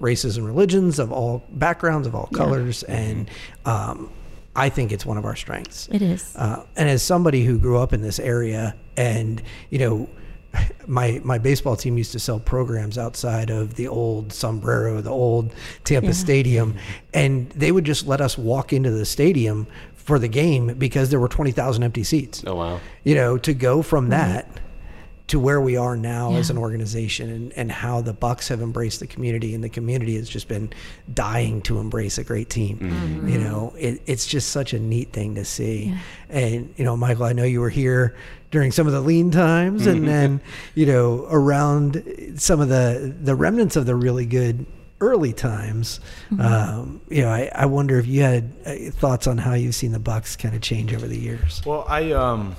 races and religions, of all backgrounds, of all colors, and um, I think it's one of our strengths. It is. Uh, and as somebody who grew up in this area, and you know, my my baseball team used to sell programs outside of the old sombrero, the old Tampa Yeah. Stadium, and they would just let us walk into the stadium for the game because there were twenty thousand empty seats. Oh wow. You know, to go from that to where we are now as an organization and, and how the bucks have embraced the community and the community has just been dying to embrace a great team. Mm-hmm. you know it, it's just such a neat thing to see. And you know michael i know you were here during some of the lean times and then you know around some of the the remnants of the really good early times. Um, you know I, I wonder if you had uh, thoughts on how you've seen the bucks kind of change over the years? Well, I um,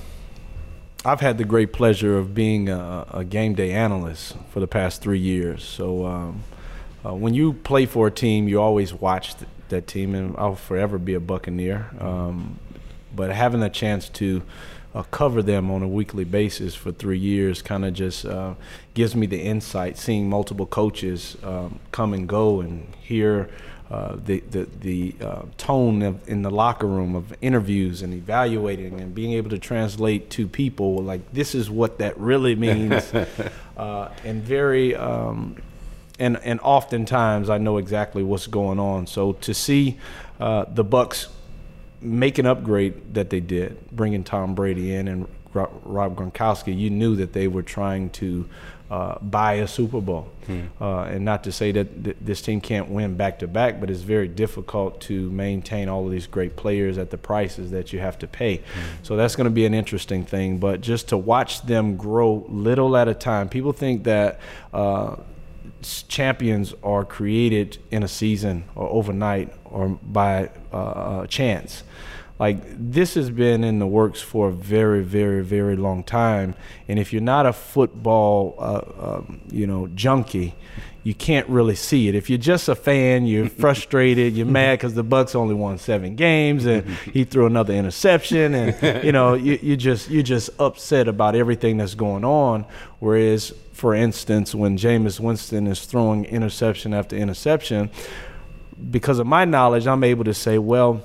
I've had the great pleasure of being a, a game day analyst for the past three years. So um, uh, when you play for a team, you always watch th- that team, and I'll forever be a Buccaneer. Um, but having a chance to uh, cover them on a weekly basis for three years kind of just uh, gives me the insight. Seeing multiple coaches um, come and go and hear uh, the the, the uh, tone of, in the locker room of interviews and evaluating and being able to translate to people like this is what that really means, uh, and very. Um, and and oftentimes I know exactly what's going on. So to see uh, the Bucks make an upgrade that they did, bringing Tom Brady in and Rob Gronkowski, you knew that they were trying to uh, buy a Super Bowl. Uh, and not to say that th- this team can't win back to back, but it's very difficult to maintain all of these great players at the prices that you have to pay. So that's going to be an interesting thing. But just to watch them grow little at a time, people think that. Uh, champions are created in a season or overnight or by uh, uh, chance. Like this has been in the works for a very, very, very long time. And if you're not a football, uh, um, you know, junkie, you can't really see it. If you're just a fan, you're frustrated, you're mad because the Bucks only won seven games and he threw another interception, and you know you, you just you're just upset about everything that's going on. Whereas, for instance, when Jameis Winston is throwing interception after interception, because of my knowledge, I'm able to say, well,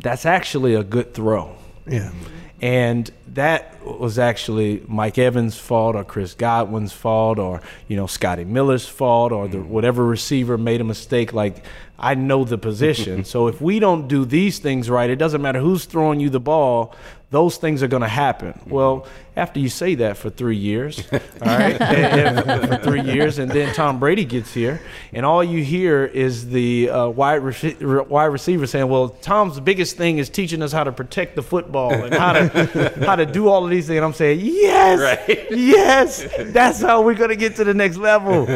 that's actually a good throw. Yeah. And that was actually Mike Evans' fault or Chris Godwin's fault or, you know, Scotty Miller's fault or the, mm. whatever receiver made a mistake. Like, I know the position. so if we don't do these things right, it doesn't matter who's throwing you the ball, those things are going to happen. Well, after you say that for three years, all right, and- and for three years, and then Tom Brady gets here, and all you hear is the uh, wide, rece- wide receiver saying, "Well, Tom's biggest thing is teaching us how to protect the football and how to how to do all of these things." And I'm saying, "Yes, yes, that's how we're going to get to the next level."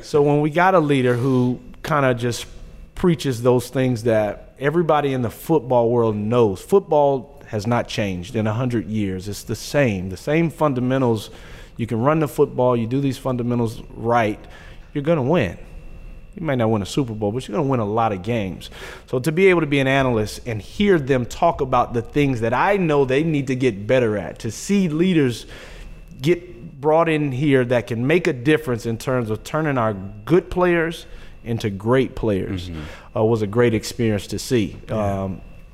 so when we got a leader who kind of just preaches those things that everybody in the football world knows. Football has not changed in 100 years. It's the same, the same fundamentals. You can run the football, you do these fundamentals right, you're going to win. You might not win a Super Bowl, but you're going to win a lot of games. So to be able to be an analyst and hear them talk about the things that I know they need to get better at, to see leaders get brought in here that can make a difference in terms of turning our good players into great players uh, was a great experience to see.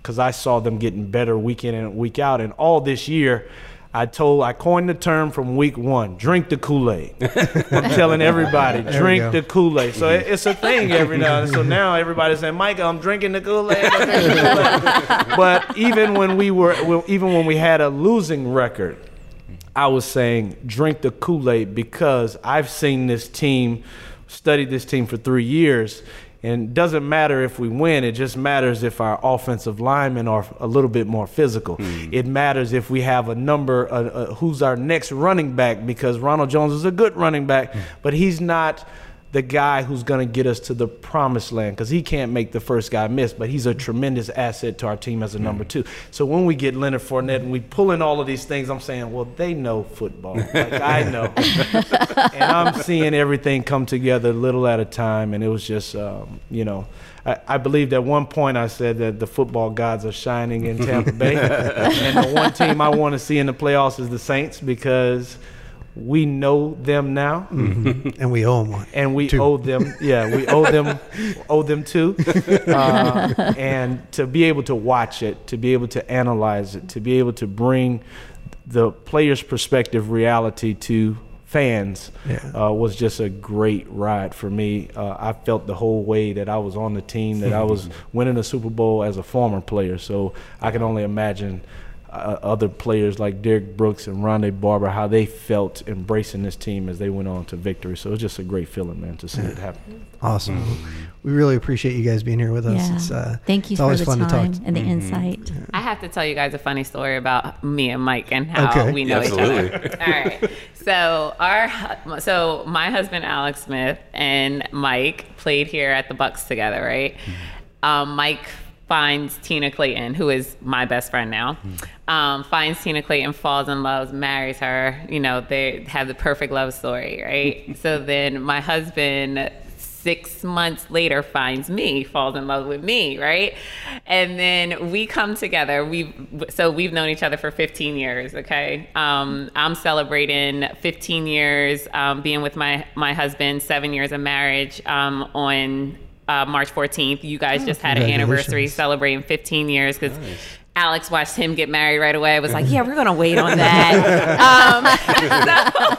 Because I saw them getting better week in and week out. And all this year, I told, I coined the term from week one drink the Kool Aid. I'm telling everybody, drink the Kool Aid. So it, it's a thing every now and then. So now everybody's saying, Micah, I'm drinking the Kool Aid. but even when we were, even when we had a losing record, I was saying drink the Kool Aid because I've seen this team, studied this team for three years, and it doesn't matter if we win. It just matters if our offensive linemen are a little bit more physical. It matters if we have a number, uh, uh, who's our next running back, because Ronald Jones is a good running back, but he's not the guy who's going to get us to the promised land because he can't make the first guy miss, but he's a tremendous asset to our team as a number two. So when we get Leonard Fournette and we pull in all of these things, I'm saying, well, they know football. Like I know. and I'm seeing everything come together a little at a time. And it was just, um, you know, I, I believed at one point I said that the football gods are shining in Tampa Bay. and the one team I want to see in the playoffs is the Saints because we know them now and we owe them one. and we Two. owe them yeah we owe them owe them too uh, and to be able to watch it to be able to analyze it to be able to bring the player's perspective reality to fans Yeah. uh, was just a great ride for me uh, i felt the whole way that i was on the team that i was winning a super bowl as a former player so i can only imagine uh, other players like Derrick Brooks and Rondé Barber, how they felt embracing this team as they went on to victory. So it was just a great feeling, man, to see it happen. Awesome. We really appreciate you guys being here with us. Yeah. It's, uh, Thank you it's for always the fun time to talk. and the insight. I have to tell you guys a funny story about me and Mike and how Okay. we know each other. All right. So our so my husband Alex Smith and Mike played here at the Bucks together, right? Um, Mike finds Tina Clayton, who is my best friend now. Um, finds Tina Clayton, falls in love, marries her. You know, they have the perfect love story, right? so then my husband six months later finds me falls in love with me right and then we come together we so we've known each other for 15 years okay um, i'm celebrating 15 years um, being with my my husband seven years of marriage um, on uh, march 14th you guys just had an anniversary celebrating 15 years because Alex watched him get married right away. I was like, yeah, we're gonna wait on that.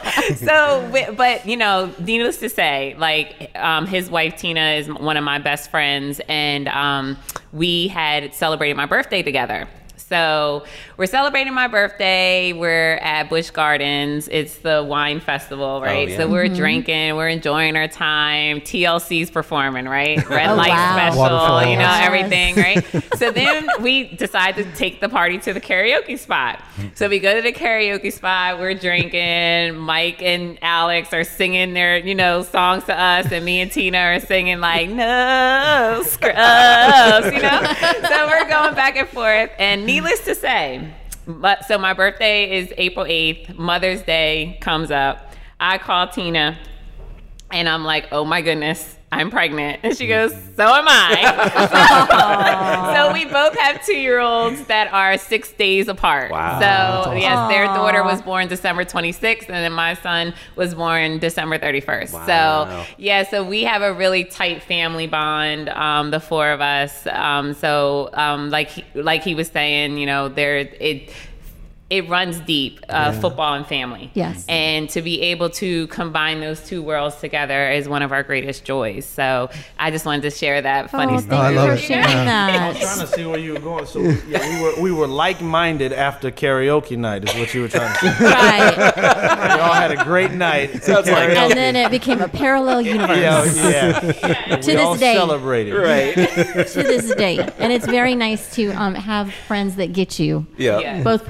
um, so, so, but you know, needless to say, like um, his wife Tina is one of my best friends, and um, we had celebrated my birthday together. So we're celebrating my birthday. We're at Busch Gardens. It's the wine festival, oh, right? yeah. So we're mm-hmm. drinking, we're enjoying our time. TLC's performing, right? Red Oh, light wow. special, Waterfall. you know, Yes. everything, right? so then we decide to take the party to the karaoke spot. So we go to the karaoke spot. We're drinking. Mike and Alex are singing their, you know, songs to us, and me and Tina are singing like "No Scrubs," you know. so we're going back and forth. And needless to say, but so my birthday is April eighth. Mother's Day comes up. I call Tina, and I'm like, "Oh my goodness." I'm pregnant. And she goes, So am I. so we both have two year olds that are six days apart. Wow. So, yes, their daughter was born December 26th, and then my son was born December 31st. Wow. So, yeah, so we have a really tight family bond, um, the four of us. Um, so, um, like, he- like he was saying, you know, there, it, it runs deep, uh, football and family. Yes. And to be able to combine those two worlds together is one of our greatest joys. So I just wanted to share that funny Oh, story. thank I love for it. sharing I was trying to see where you were going. So yeah, we were we were like minded after karaoke night. Is what you were trying to say. right. We all had a great night. Sounds like And then it became a parallel universe yeah, yeah. to we all this day. celebrated. Right. To this day, and it's very nice to um, have friends that get you, Yeah. Yeah. both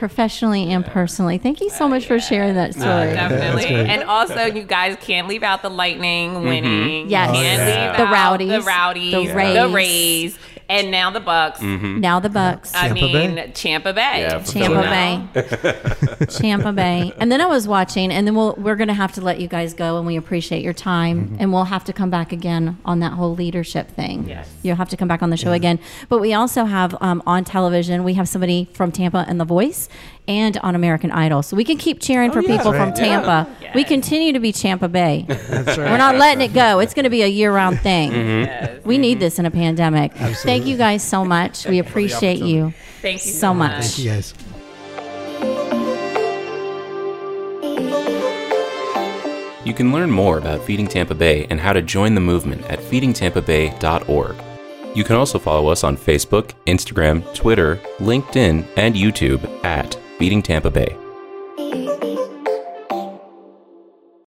professionally and personally. Thank you so much for sharing that story. Definitely. great. And also, you guys can't leave out the Lightning winning. Yes. Oh, yeah. leave The out Rowdies, The Rowdies. the The Rays. Rays. And now the Bucks. Mm-hmm. Now the Bucks. I Tampa mean, Bay. Champa Bay. Yeah, for Tampa. Bay. Tampa Bay. And then I was watching, and then we'll, we're going to have to let you guys go, and we appreciate your time. And we'll have to come back again on that whole leadership thing. Yes. You'll have to come back on the show again. But we also have um, on television, we have somebody from Tampa and The Voice and on American Idol. So we can keep cheering oh, for people from right. Tampa. We continue to be Tampa Bay. That's right. We're not letting it go. It's going to be a year round thing. Mm-hmm. Yes. We need this in a pandemic. Thank you guys so much. We appreciate you Thank you so much. Thank you guys. You can learn more about Feeding Tampa Bay and how to join the movement at feedingtampabay.org. You can also follow us on Facebook, Instagram, Twitter, LinkedIn, and YouTube at Feeding Tampa Bay.